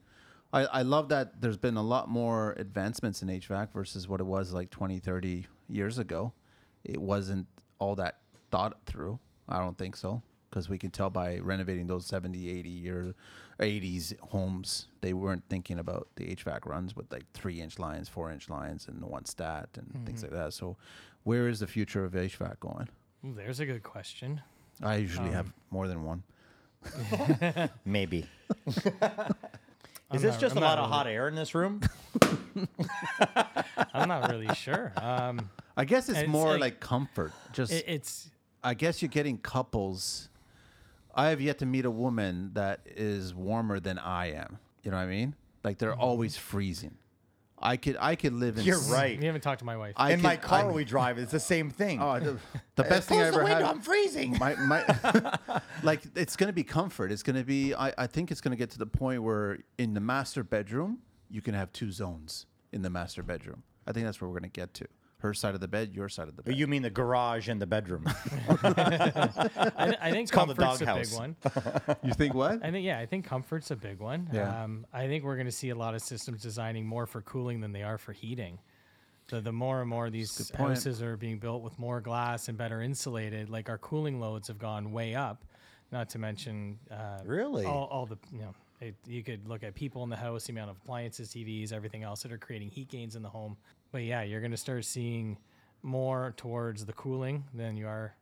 S2: I, I love that there's been a lot more advancements in HVAC versus what it was like 20, 30 years ago. It wasn't all that thought through. I don't think so. Because we can tell by renovating those 70, 80 year, 80s homes, they weren't thinking about the HVAC runs with like three inch lines, four inch lines, and one stat and things like that. So, where is the future of HVAC going?
S1: Ooh, there's a good question.
S2: I usually have more than one.
S3: Maybe. Is
S1: I'm
S3: this
S1: not-
S3: just
S1: I'm
S3: a lot
S1: not
S3: of hot air in this room?
S1: I'm not really sure. Um,
S2: I guess it's
S1: it's
S2: more
S1: like-
S2: like, comfort. Just
S1: it, it's
S2: I guess you're getting couples. I have yet to meet a woman that is warmer than I am. You know what I mean? Like they're mm-hmm. always freezing. I could I could live in.
S3: You're
S2: s-
S3: right.
S1: you haven't talked to my wife.
S2: I
S3: in my car
S2: I-
S3: we drive, it's the same thing.
S2: Oh, the, the best thing I
S3: Close the
S2: ever
S3: window,
S2: had.
S3: I'm freezing.
S2: my, my like it's gonna be comfort. It's gonna be. I, I think it's gonna get to the point where in the master bedroom you can have two zones in the master bedroom. I think that's where we're gonna get to. Her side of the bed, your side of the bed.
S3: You mean the garage and the bedroom?
S1: I, I think
S3: called the
S1: comfort's a
S3: doghouse.
S1: big one.
S2: you think what?
S1: I think yeah, I think comfort's a big one.
S2: Yeah.
S1: Um, I think we're going to see a lot of systems designing more for cooling than they are for heating. So the more and more these
S2: good
S1: houses are being built with more glass and better insulated, like our cooling loads have gone way up. Not to mention, uh,
S3: Really?
S1: all, all the you know, it, you could look at people in the house, the amount of appliances, TVs, everything else that are creating heat gains in the home. But yeah, you're going to start seeing more towards the cooling than you are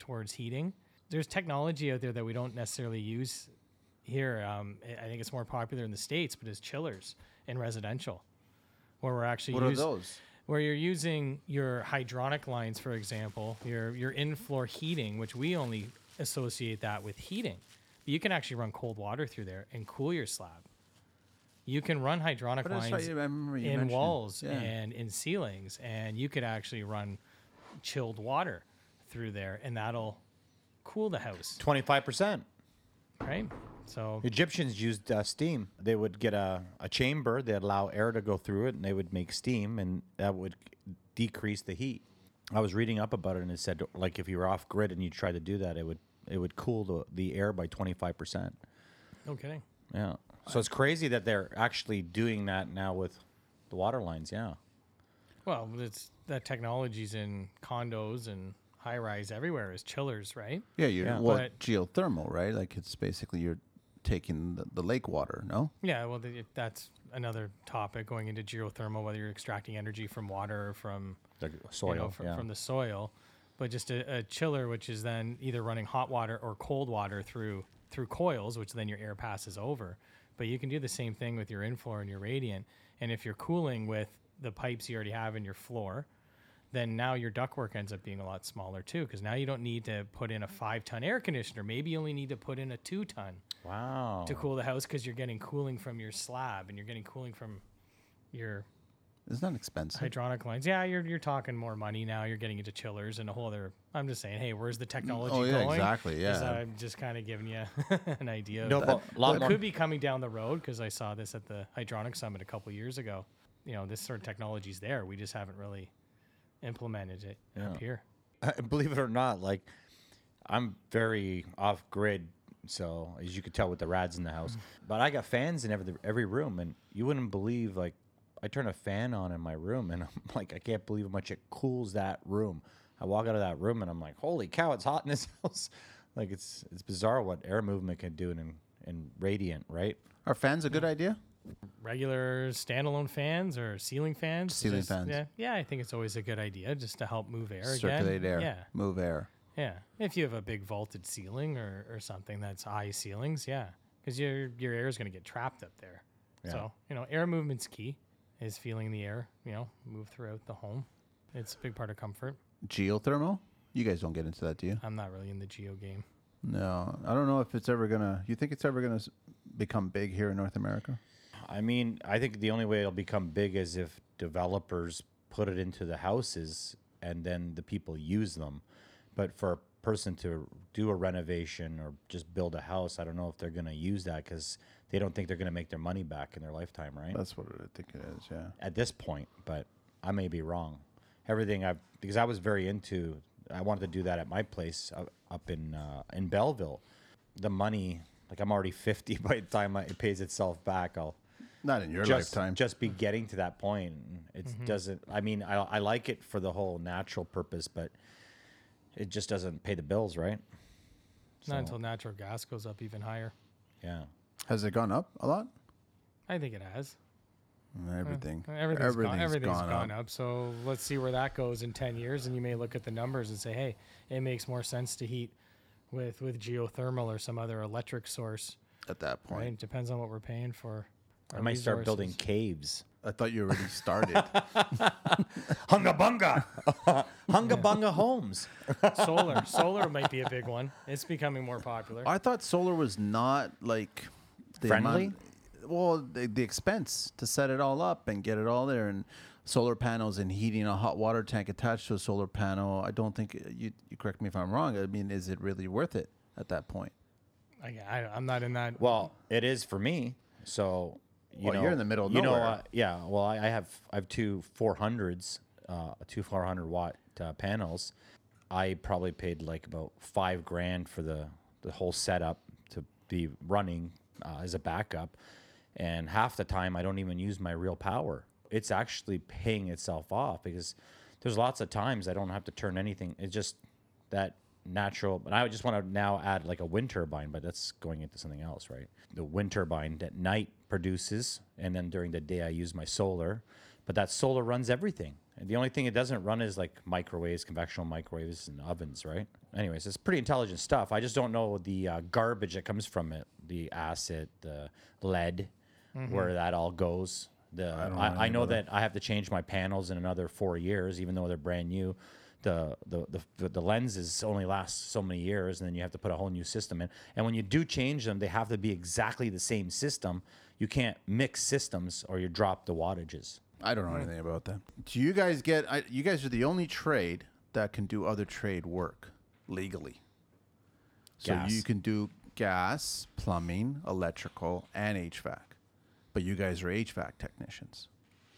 S1: towards heating. There's technology out there that we don't necessarily use here. Um, I- think it's more popular in the states, but it's chillers in residential, where we're actually
S2: What are those?
S1: where you're using your hydronic lines, for example, your your in-floor heating, which we only associate that with heating. But you can actually run cold water through there and cool your slab. You can run hydronic
S2: But
S1: lines
S2: right, remember you
S1: in
S2: mentioned
S1: walls
S2: Yeah.
S1: and in ceilings, and you could actually run chilled water through there, and that'll cool the house,
S3: 25%.
S1: right? So
S3: Egyptians used uh, steam. They would get a, a chamber, they'd allow air to go through it, and they would make steam, and that would decrease the heat. I was reading up about it, and it said like if you were off grid and you tried to do that, it would it would cool the, the air by twenty five percent.
S1: no kidding.
S3: Yeah. So it's crazy that they're actually doing that now with the water lines. Yeah.
S1: Well, it's that technology's in condos and high rise everywhere is chillers, right?
S2: Yeah, you're
S3: Yeah.
S2: well,
S1: But-
S2: geothermal, right? Like it's basically you're taking the, the lake water, no?
S1: Yeah, well, th- that's another topic going into geothermal, whether you're extracting energy from water or from
S3: The soil.
S1: you know, from,
S3: yeah.
S1: from the soil, but just a, a chiller, which is then either running hot water or cold water through through coils, which then your air passes over. But you can do the same thing with your infloor and your radiant. And if you're cooling with the pipes you already have in your floor, then now your ductwork ends up being a lot smaller too. Because now you don't need to put in a five ton air conditioner. Maybe you only need to put in a two ton
S3: Wow.
S1: to cool the house because you're getting cooling from your slab and you're getting cooling from your
S2: It's not expensive.
S1: hydronic lines. Yeah, you're you're talking more money now. You're getting into chillers and a whole other. I'm just saying, hey, where's the mm, oh, technology
S2: oh, yeah,
S1: going?
S2: exactly,
S1: 'Cause
S2: yeah.
S1: I'm just kind of giving you an idea.
S3: No,
S1: of
S3: but a lot
S1: what
S3: more.
S1: could be coming down the road because I saw this at the hydronic summit a couple years ago. You know, this sort of technology's there. We just haven't really implemented it up here.
S3: believe it or not, like I'm very off grid. So as you could tell with the rads in the house, mm. but I got fans in every every room, and you wouldn't believe like I turn a fan on in my room, and I'm like I can't believe how much it cools that room. I walk out of that room, and I'm like, holy cow, it's hot in this house. like it's it's bizarre what air movement can do in in radiant, right?
S2: Are fans a good idea?
S1: Regular standalone fans or ceiling fans.
S2: Ceiling
S1: just-
S2: fans.
S1: Yeah, yeah. I think it's always a good idea just to help move air
S2: Circulate
S1: again.
S2: air.
S1: Yeah,
S2: Move air.
S1: Yeah, if you have a big vaulted ceiling or, or something that's high ceilings, yeah, because your your air is going to get trapped up there. Yeah. So you know, air movement's key. Is feeling the air, you know, move throughout the home. It's a big part of comfort.
S2: Geothermal? You guys don't get into that, do you?
S1: I'm not really in the geo game.
S2: No, I don't know if it's ever gonna. You think it's ever gonna become big here in North America?
S3: I mean, I think the only way it'll become big is if developers put it into the houses and then the people use them. But for a person to do a renovation or just build a house, I don't know if they're going to use that because they don't think they're going to make their money back in their lifetime, right?
S2: That's what I think it is. Yeah.
S3: At this point, but I may be wrong. Everything I've because I was very into. I wanted to do that at my place up, up in uh, in Belleville. The money, like I'm already 50 by the time it pays itself back. I'll
S2: Not in your
S3: just,
S2: lifetime.
S3: just be getting to that point. It doesn't. I mean, I, I like it for the whole natural purpose, but it just doesn't pay the bills, right?
S1: Not until natural gas goes up even higher.
S3: Yeah.
S2: Has it gone up a lot?
S1: I think it has.
S2: Everything.
S1: Everything's, gone, everything's gone, up. So let's see where that goes in 10 years. And you may look at the numbers and say, hey, it makes more sense to heat with, with geothermal or some other electric source.
S2: at that point.
S1: Right? Depends on what we're paying for.
S3: I
S1: our
S3: might start building caves.
S2: I thought you already started.
S3: Hunga bunga, hunga bunga homes.
S1: solar. Solar might be a big one. It's becoming more popular.
S2: I thought solar was not like the
S3: Friendly?
S2: amount- well, the, the expense to set it all up and get it all there, and solar panels and heating a hot water tank attached to a solar panel. I don't think you. You correct me if I'm wrong. I mean, is it really worth it at that point?
S1: I, I, I'm not in that.
S3: Well, it is for me. So you
S2: Well,
S3: know,
S2: you're in the middle of
S3: you know,
S2: nowhere.
S3: uh, yeah. Well, I, I have I have two 400s, uh, two 400 watt uh, panels. I probably paid like about five grand for the the whole setup to be running uh, as a backup, and half the time I don't even use my real power. It's actually paying itself off because there's lots of times I don't have to turn anything. It's just that natural. But I just want to now add like a wind turbine, but that's going into something else, right? The wind turbine at night produces, and then during the day I use my solar. But that solar runs everything. And the only thing it doesn't run is like microwaves, convectional microwaves, and ovens, right? Anyways, it's pretty intelligent stuff. I just don't know the uh, garbage that comes from it, the acid, the lead, Mm-hmm. where that all goes. The
S2: don't know
S3: I, I know
S2: about
S3: that I have to change my panels in another four years, even though they're brand new. The, the, the, the lenses only last so many years, and then you have to put a whole new system in. And when you do change them, they have to be exactly the same system. You can't mix systems or you drop the wattages.
S2: I don't know hmm. anything about that. Do you guys get? I, you guys are the only trade that can do other trade work legally. So
S3: Gas.
S2: you can do gas, plumbing, electrical, and HVAC. But you guys are HVAC technicians.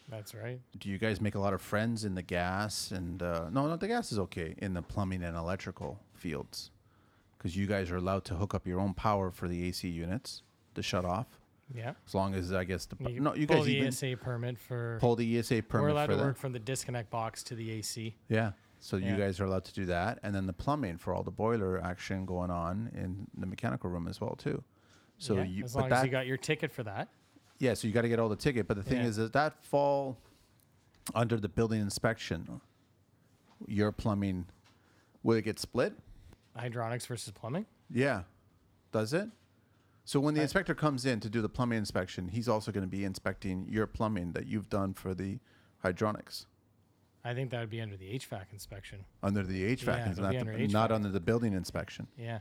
S1: That's right.
S2: Do you guys make a lot of friends in the gas and uh, no, no, the gas is okay in the plumbing and electrical fields, because you guys are allowed to hook up your own power for the AC units to shut off,
S1: Yeah.
S2: as long as I guess the
S1: You
S2: no, you
S1: pull
S2: guys
S1: the ESA permit for.
S2: pull the ESA permit
S1: we're allowed to
S2: that.
S1: work from the disconnect box to the AC.
S2: Yeah. So you guys are allowed to do that, and then the plumbing for all the boiler action going on in the mechanical room as well too. So
S1: Yeah,
S2: you,
S1: as long
S2: that,
S1: as you got your ticket for that.
S2: Yeah, so you got to get all the ticket. But the thing
S1: Yeah.
S2: is, does that fall under the building inspection? Your plumbing, will it get split?
S1: Hydronics versus plumbing.
S2: Yeah, does it? So when the inspector comes in to do the plumbing inspection, he's also going to be inspecting your plumbing that you've done for the hydronics
S1: I think that would be under the HVAC inspection.
S2: under the HVAC,
S1: Yeah,
S2: and
S1: it'll be
S2: not,
S1: under
S2: the- not
S1: HVAC.
S2: under the building inspection.
S1: Yeah.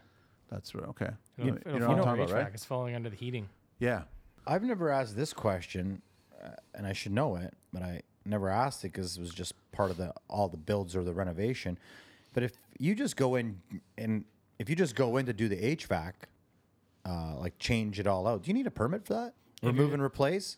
S2: That's right. Okay.
S1: It'll,
S2: You,
S1: it'll
S2: you know
S1: fall
S2: what I'm
S1: under
S2: talking about,
S1: HVAC.
S2: right?
S1: It's falling under the heating.
S2: Yeah.
S3: I've never asked this question, uh, and I should know it, but I never asked it because it was just part of the all the builds or the renovation. But if you just go in and if you just go in to do the HVAC, uh, like change it all out, do you need a permit for that? Remove and replace.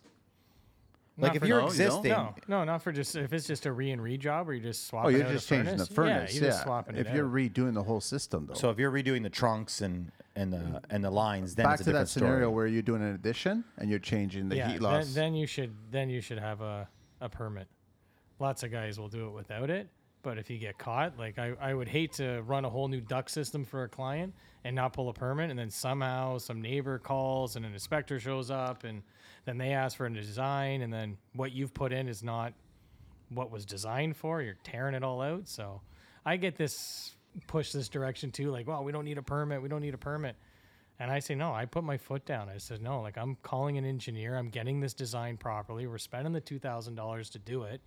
S3: Like
S1: Not
S3: if
S1: for-
S3: you're
S2: No, you don't?
S3: existing,
S1: No, no, not for just if it's just a re and re job or you're just swapping.
S2: Oh,
S1: swapping.
S2: you're
S1: out a
S2: just changing the furnace.
S1: Yeah, you're just swapping
S2: if
S1: it
S2: you're
S1: out.
S2: redoing the whole system, though.
S3: so if you're redoing the trunks and and the mm. and the lines, then
S2: back
S3: it's a
S2: to that
S3: different
S2: scenario
S3: story.
S2: where you're doing an addition and you're changing the
S1: yeah,
S2: heat
S1: then,
S2: loss.
S1: then you should then you should have a, a permit. Lots of guys will do it without it, but if you get caught, like I, I would hate to run a whole new duct system for a client and not pull a permit, and then somehow some neighbor calls and an inspector shows up, and then they ask for a design, and then what you've put in is not what was designed for. You're tearing it all out. So I get this push this direction too, like, well, we don't need a permit. We don't need a permit. And I say, no, I put my foot down. I said, no, like I'm calling an engineer. I'm getting this designed properly. We're spending the $2,000 to do it.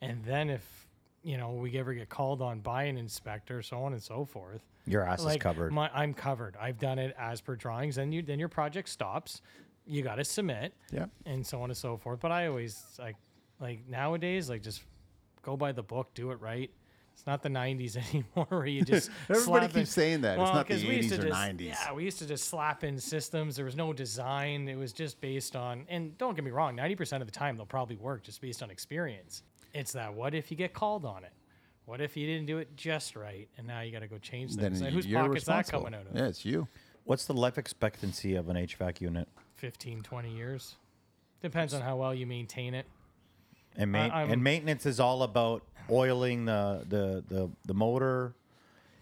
S1: And then if, you know, we ever get called on by an inspector, so on and so forth,
S3: Your ass is covered.
S1: My, I'm covered. I've done it as per drawings. Then you, then your project stops. You got to submit
S2: yeah.
S1: and so on and so forth. But I always like like nowadays like just go by the book, do it right. It's not the '90s anymore where you just
S2: Everybody
S1: slap in-
S2: saying that. It's not the
S1: 'cause we used
S2: 80s
S1: to
S2: or
S1: just-
S2: 90s.
S1: Yeah, we used to just slap in systems. There was no design. It was just based on. And don't get me wrong, 90% of the time they'll probably work just based on experience. It's that what if you get called on it? What if you didn't do it just right, and now you got to go change
S2: Then
S1: things? Like, whose
S2: you're
S1: pocket's that coming out of?
S2: Yeah, it's you.
S3: What's the life expectancy of an HVAC unit?
S1: 15, 20 years. Depends on how well you maintain it.
S3: And, ma-
S1: I'm-
S3: and maintenance is all about oiling the the the, the motor,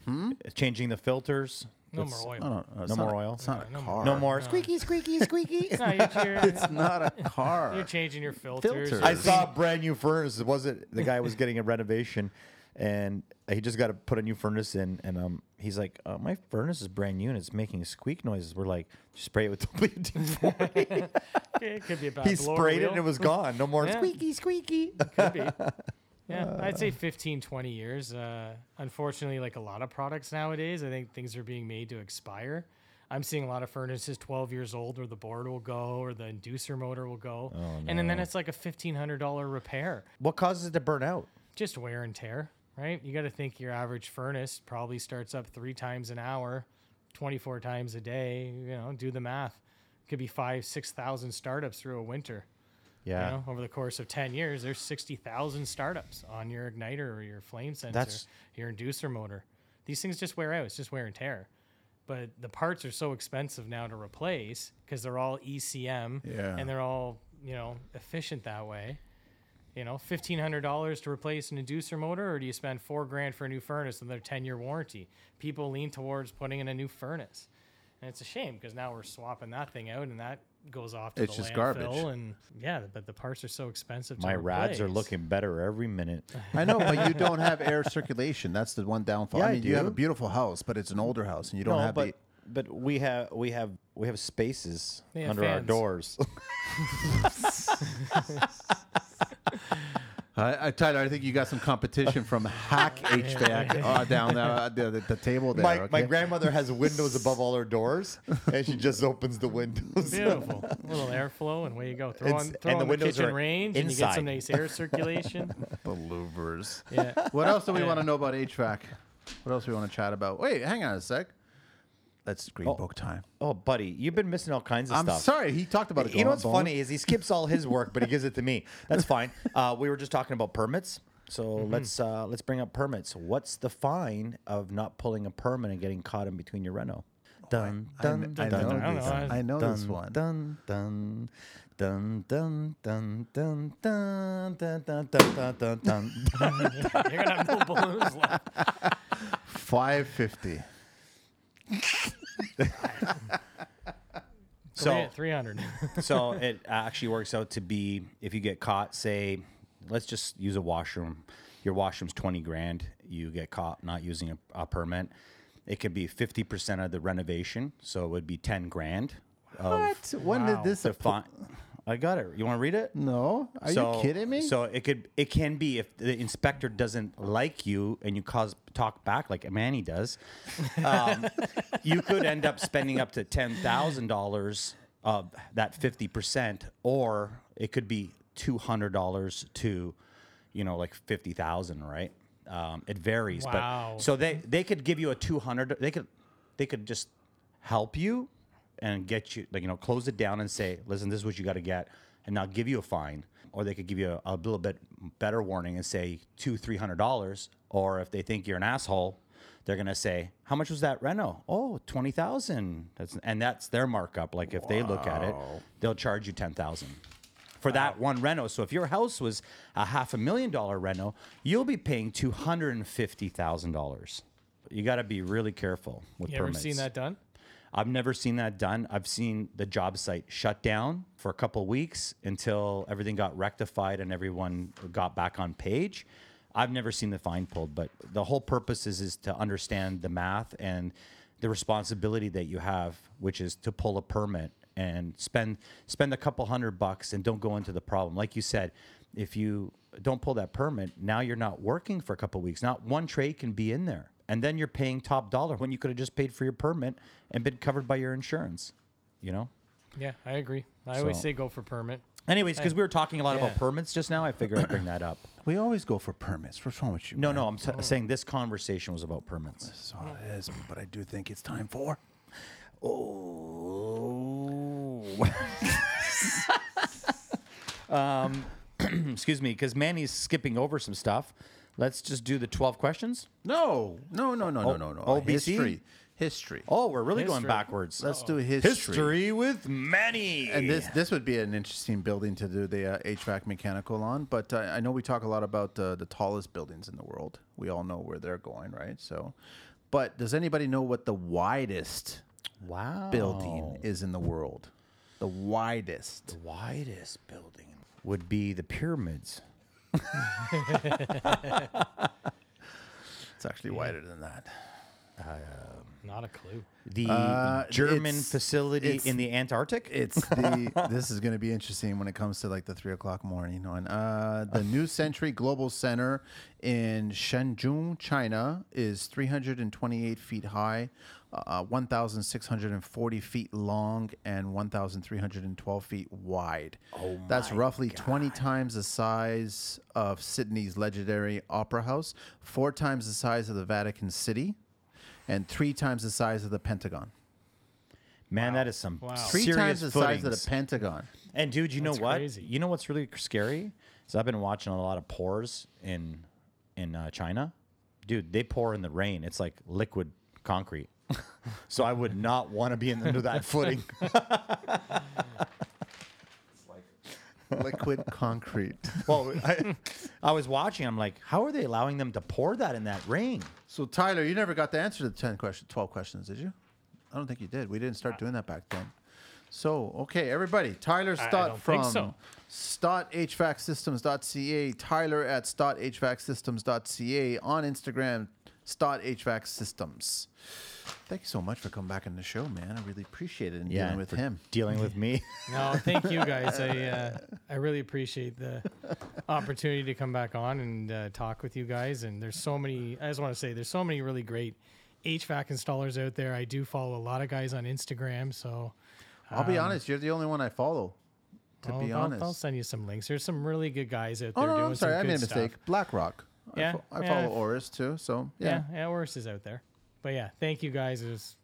S3: hmm? changing the filters.
S1: No
S3: That's-
S1: more oil.
S2: No, no, no, it's
S3: No
S2: not
S3: more
S2: a-
S3: oil?
S2: It's not a
S1: No
S2: car.
S3: No more squeaky, squeaky, squeaky.
S1: No, you're, you're,
S2: It's not a car.
S1: you're changing your filters.
S2: Filters.
S3: I saw a brand new furnace. Was it the guy was getting a renovation, and he just got to put a new furnace in, and um, he's like, uh, "My furnace is brand new and it's making squeak noises." We're like, "Spray it with WD-40."
S1: It could be
S3: he sprayed it and it was gone. No more
S1: Yeah.
S3: squeaky, squeaky.
S1: Could be. Yeah, I'd say 15, 20 years. Uh, unfortunately, like a lot of products nowadays, I think things are being made to expire. I'm seeing a lot of furnaces 12 years old where the board will go or the inducer motor will go. And then, then it's like a $1,500 repair.
S3: What causes it to burn out?
S1: Just wear and tear, right? You got to think your average furnace probably starts up three times an hour, 24 times a day. You know, do the math. Could be five, 6,000 startups through a winter.
S3: Yeah,
S1: You know, over the course of 10 years, there's 60,000 startups on your igniter or your flame sensor,
S3: That's-
S1: your inducer motor. These things just wear out. It's just wear and tear. But the parts are so expensive now to replace because they're all ECM
S2: Yeah.
S1: and they're all, you know, efficient that way. You know, $1,500 to replace an inducer motor, or do you spend four grand for a new furnace and their 10 year warranty? People lean towards putting in a new furnace. And it's a shame because now we're swapping that thing out and that goes off to
S2: It's
S1: the
S2: just
S1: landfill.
S2: garbage.
S1: And yeah, but the parts are so expensive to
S3: my rads are looking better every minute.
S2: I know, but you don't have air circulation. That's the one downfall.
S3: Yeah,
S2: I
S3: I
S2: you have a beautiful house, but it's an older house, and you don't have
S3: but
S2: the.
S3: but we have we have we have spaces
S1: have
S3: under our doors.
S2: I, I, Tyler, I think you got some competition from Hack HVAC uh, down the, the, the, the table there.
S3: my,
S2: okay?
S3: my grandmother has windows above all her doors, and she just opens the windows.
S1: Beautiful. a little airflow, and away you go. Throw
S3: It's-
S1: on, throw
S3: and the
S1: on the,
S3: windows
S1: kitchen
S3: are
S1: range, and you get some nice air circulation.
S2: Believers.
S1: yeah.
S2: What else do we
S1: Yeah.
S2: want to know about HVAC? What else do we want to chat about? Wait, hang on a sec. Let's green
S3: Oh.
S2: book time.
S3: Oh, buddy, you've been missing all kinds of stuff.
S2: I'm sorry, he talked about it.
S3: You know what's funny is he skips all his work, but he gives it to me. That's fine. Uh, we were just talking about permits, so
S2: Mm-hmm.
S3: let's uh, let's bring up permits. What's the fine of not pulling a permit and getting caught in between your reno? Dun
S2: I
S3: dun
S2: kn- I
S3: dun
S2: know
S3: dun
S1: this.
S3: dun,
S2: I know this
S3: dun,
S2: one.
S3: Dun dun dun dun dun dun dun dun dun dun dun dun.
S1: You're gonna have no balloons left.
S2: Five fifty.
S3: So
S1: three hundred.
S3: so it actually works out to be if you get caught, say, let's just use a washroom. Your washroom's twenty grand. You get caught not using a, a permit. It could be fifty percent of the renovation, so it would be ten grand. Of
S2: What? When
S1: Wow.
S2: did this?
S3: the
S2: apply?
S3: fine. I got it. You want to read it?
S2: No, are
S3: so,
S2: you kidding me?
S3: So it could it can be if the inspector doesn't like you and you cause talk back like Manny does, um, you could end up spending up to ten thousand dollars of that fifty percent, or it could be two hundred dollars to, you know, like fifty thousand, right? Um, it varies,
S1: Wow.
S3: but so they they could give you a two hundred. They could they could just help you and get you like you know close it down and say listen this is what you got to get and now give you a fine or they could give you a, a little bit better warning and say two three hundred dollars or if they think you're an asshole they're gonna say how much was that reno? Oh 20000 that's and that's their markup like if they look at it they'll charge you 10000 for that one reno. So if your house was a half a million dollar reno you'll be paying $250000 you got to be really careful with
S1: You ever
S3: permits.
S1: seen that done?
S3: I've never seen that done. I've seen the job site shut down for a couple weeks until everything got rectified and everyone got back on page. I've never seen the fine pulled, but the whole purpose is, is to understand the math and the responsibility that you have, which is to pull a permit and spend spend a couple hundred bucks and don't go into the problem. Like you said, if you don't pull that permit, now you're not working for a couple weeks. Not one trade can be in there. And then you're paying top dollar when you could have just paid for your permit and been covered by your insurance. You know?
S1: Yeah, I agree. I always say go for permit.
S3: Anyways, because we were talking a lot
S1: Yeah.
S3: about permits just now, I figured I'd bring that up.
S2: we always go for permits. What's wrong with you?
S3: No,
S2: man?
S3: no, I'm s- saying this conversation was about permits.
S2: That's all it is. But I do think it's time for.
S3: Oh. um, excuse me, because Manny's skipping over some stuff. Let's just do the 12 questions.
S2: No, no, no, no, no, no, no.
S3: OBC?
S2: History. History.
S3: Oh, we're really going
S1: History.
S3: backwards.
S2: Let's do history.
S3: History with Manny.
S2: And this this would be an interesting building to do the uh, HVAC mechanical on. But uh, I know we talk a lot about uh, the tallest buildings in the world. We all know where they're going, right? So, but does anybody know what the widest
S3: wow.
S2: building is in the world? The widest.
S3: The widest building would be the pyramids.
S2: It's actually wider than that.
S1: Not a clue.
S3: The
S2: Uh,
S3: German
S2: it's-
S3: facility
S2: it's-
S3: in the Antarctic.
S2: It's the. this is going to be interesting when it comes to like the three o'clock morning one. Uh, the New Century Global Center in Shenzhen, China, is 328 feet high, uh, 1,640 feet long, and 1,312 feet wide. Oh That's roughly 20 times the size of Sydney's legendary Opera House, four times the size of the Vatican City, and three times the size of the Pentagon.
S3: Man, that is some
S1: Wow.
S2: Three
S3: serious
S2: times the size of the Pentagon.
S3: And dude, you know what?
S1: crazy.
S3: You know what's really scary? Is I've been watching a lot of pours in in uh, China. Dude, they pour in the rain. It's like liquid concrete. so I would not want to be in under that footing.
S2: liquid concrete.
S3: well, I, I was watching. I'm like, how are they allowing them to pour that in that rain?
S2: So Tyler, you never got the answer to the ten question, twelve questions, did you? I don't think you did. We didn't start doing that back then. So okay, everybody. Tyler Stott from
S1: think so.
S2: StottHVACsystems.ca. Tyler at StottHVACsystems.ca on Instagram. Stott HVAC Systems. Thank you so much for coming back on the show, man. I really appreciate it and dealing with him.
S3: dealing with me.
S1: No, thank you guys. I uh, I really appreciate the opportunity to come back on and uh, talk with you guys. And there's so many. I just want to say there's so many really great HVAC installers out there. I do follow a lot of guys on Instagram, so
S2: I'll be honest, you're the only one I follow. To
S1: I'll,
S2: be
S1: I'll-
S2: honest.
S1: I'll send you some links. There's some really good guys out
S2: oh
S1: there
S2: no,
S1: doing
S2: I'm sorry,
S1: some
S2: I
S1: good
S2: made a mistake.
S1: stuff.
S2: mistake. BlackRock. I
S1: Yeah,
S2: fo- I,
S1: yeah.
S2: follow Oris too. So yeah.
S1: Yeah, yeah, worse is out there. But yeah, thank you guys. It was,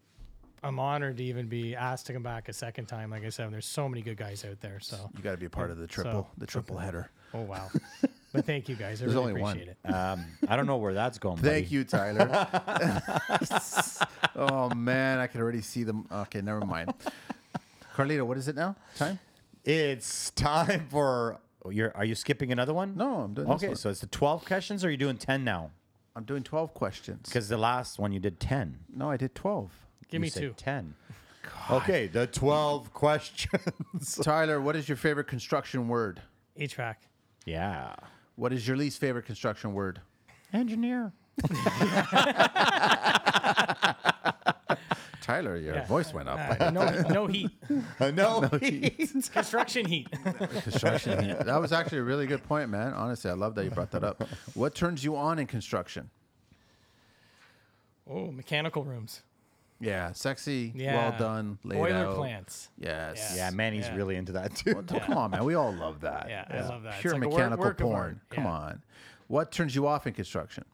S1: I'm honored to even be asked to come back a second time. Like I said, there's so many good guys out there. So,
S2: You got to be a part of the triple, the triple header.
S1: oh wow. but thank you guys. I
S2: There's
S1: really
S2: only one.
S1: appreciate it.
S3: Um, I don't know where that's going.
S2: Thank
S3: buddy.
S2: you, Tyler. oh man, I can already see them. Okay, never mind. Carlito, what is it now? Time?
S3: It's time for. Oh, you're, are you skipping another one?
S2: No, I'm doing this
S3: Okay,
S2: one.
S3: so it's the 12 questions, or are you doing 10 now?
S2: I'm doing 12 questions.
S3: Because the last one you did 10.
S2: No, I did 12.
S1: Give
S3: You
S1: me
S3: said
S1: two.
S3: 10. Okay, the 12 questions.
S2: Tyler, what is your favorite construction word?
S1: HVAC.
S3: yeah.
S2: What is your least favorite construction word?
S3: Engineer.
S2: Tyler, your
S1: Yeah.
S2: voice went up.
S1: Uh, no, no heat.
S3: no. Heat.
S1: Construction heat.
S2: construction. heat. That was actually a really good point, man. Honestly, I love that you brought that up. What turns you on in construction?
S1: Oh, mechanical rooms.
S2: Yeah, sexy,
S1: Yeah.
S2: well done, laid
S1: Boiler
S2: out.
S1: plants.
S2: Yes.
S3: yeah, Manny's
S1: Yeah.
S3: really into that too.
S2: Well, Come on, man. We all love that.
S1: Yeah, I love that. It's
S2: Pure
S1: like a work-
S2: mechanical
S1: work of
S2: porn.
S1: art.
S2: Come
S1: Yeah.
S2: on. What turns you off in construction?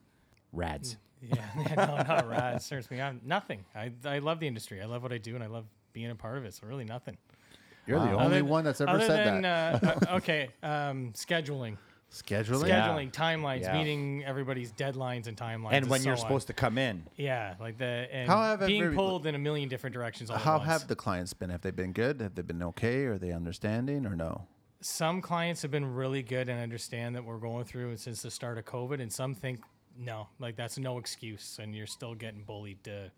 S3: Rads.
S1: Yeah, yeah no, not right. It turns me on. Nothing. I, I love the industry. I love what I do, and I love being a part of it. So really, nothing.
S2: You're the only
S1: Other-
S2: one that's ever
S1: other
S2: said
S1: than,
S2: that.
S1: Uh, uh, okay, um, scheduling,
S2: Scheduling.
S3: Yeah.
S1: scheduling, timelines,
S3: Yeah.
S1: meeting everybody's deadlines and timelines,
S3: And when
S1: so
S3: you're
S1: on.
S3: supposed to come in.
S1: Yeah, like the and
S2: How have
S1: being
S2: every-
S1: pulled in a million different directions. All
S2: How
S1: at once.
S2: have the clients been? Have they been good? Have they been okay? Are they understanding or no?
S1: some clients have been really good and understand that we're going through it since the start of COVID, and some think no, like that's no excuse, and you're still getting bullied to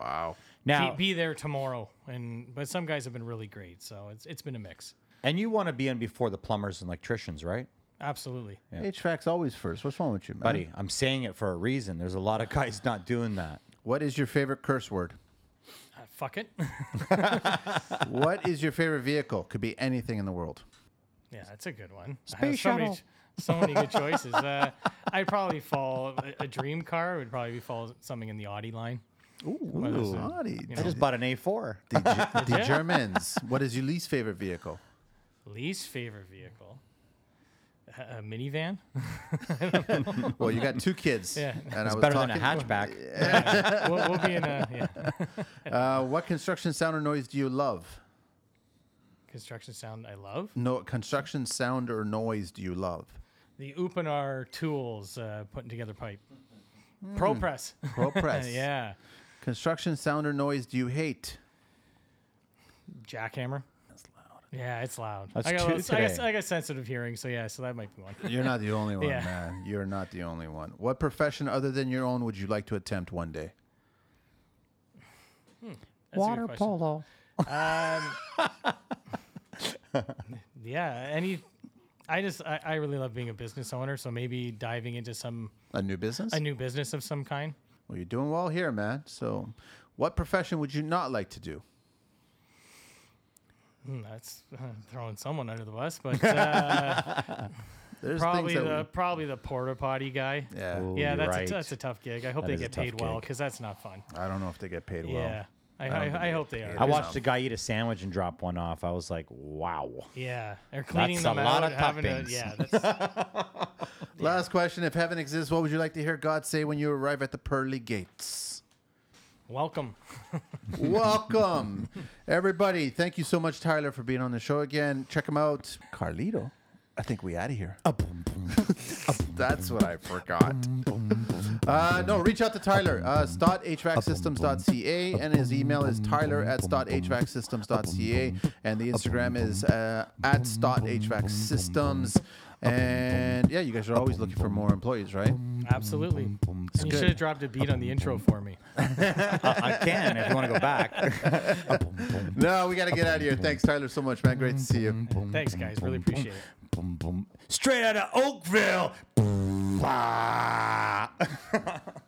S2: Wow.
S3: Now,
S1: be, be there tomorrow. And but some guys have been really great, so it's it's been a mix.
S3: and you want to be in before the plumbers and electricians, right?
S1: Absolutely.
S2: HVAC's always first. What's wrong with you, man?
S3: Buddy, I'm saying it for a reason. There's a lot of guys not doing that.
S2: What is your favorite curse word?
S1: Uh, fuck it.
S2: what is your favorite vehicle? Could be anything in the world.
S1: yeah, that's a good one. I have
S3: Space
S1: so many,
S3: shuttle.
S1: ch- so many good choices. Uh, I'd probably fall a, a dream car would probably be fall something in the Audi line. What is it?
S2: Audi.
S1: You
S3: I just bought an A4.
S2: The, Ge- the Germans. What is your least favorite vehicle?
S1: Least favorite vehicle. A a minivan.
S2: Well, you got two kids.
S1: Yeah.
S2: And I
S3: It's
S2: was
S3: better
S2: talking,
S3: than a hatchback.
S1: we'll, we'll be in a yeah.
S2: Uh, what construction sound or noise do you love?
S1: construction sound I love.
S2: No construction sound or noise do you love?
S1: The Uponor tools uh, putting together pipe. Pro press.
S2: Pro press.
S1: yeah.
S2: Construction sound or noise do you hate?
S1: Jackhammer. That's loud. Yeah, it's loud.
S3: That's
S1: I got,
S3: two
S1: little- I, got. I got sensitive hearing, so yeah, so that might be one.
S2: You're not the only one,
S1: Yeah.
S2: man. You're not the only one. What profession other than your own would you like to attempt one day?
S1: That's a good question. Um, yeah, any. I just I, I really love being a business owner, so maybe diving into some
S2: A new business?
S1: a new business of some kind.
S2: well, you're doing well here, man. So, what profession would you not like to do?
S1: Hmm, that's uh, throwing someone under the bus, but uh,
S2: There's
S1: probably the
S2: that
S1: probably the porta potty guy.
S2: we, yeah.
S3: Ooh,
S1: yeah,
S3: you're
S1: that's
S3: right.
S1: a, that's a tough gig. I hope
S3: That
S1: they
S3: is a
S1: get
S3: tough
S1: paid well
S3: gig.
S1: because that's not fun.
S2: I don't know if they get paid well.
S1: yeah, I,
S2: don't
S1: I,
S2: um,
S1: I, hope they
S2: paid
S1: are.
S3: I watched um, a guy eat a sandwich and drop one off. I was like, wow.
S1: Yeah, they're cleaning
S3: That's a
S1: them
S3: lot
S1: out.
S3: of
S1: having to,
S3: toppings.
S1: yeah, that's,
S2: Last question: If heaven exists, what would you like to hear God say when you arrive at the pearly gates?
S1: welcome.
S2: Welcome, everybody. Thank you so much, Tyler, for being on the show again. Check him out, Carlito. I think we out of here. That's what I forgot. Uh, no, reach out to Tyler. Uh, StottHVACsystems.ca and his email is tyler at StottHVACsystems.ca and the Instagram is uh, at StottHVACsystems. And yeah, you guys are always looking for more employees, right?
S1: Absolutely. you
S2: good.
S1: should have dropped a beat on the intro for me.
S3: I can if you want to go back.
S2: No, we got to get out of here. Thanks, Tyler, so much, man. Great to see you.
S1: Thanks, guys. Really appreciate it.
S3: Boom, boom. Straight out of Oakville. Boom, bah.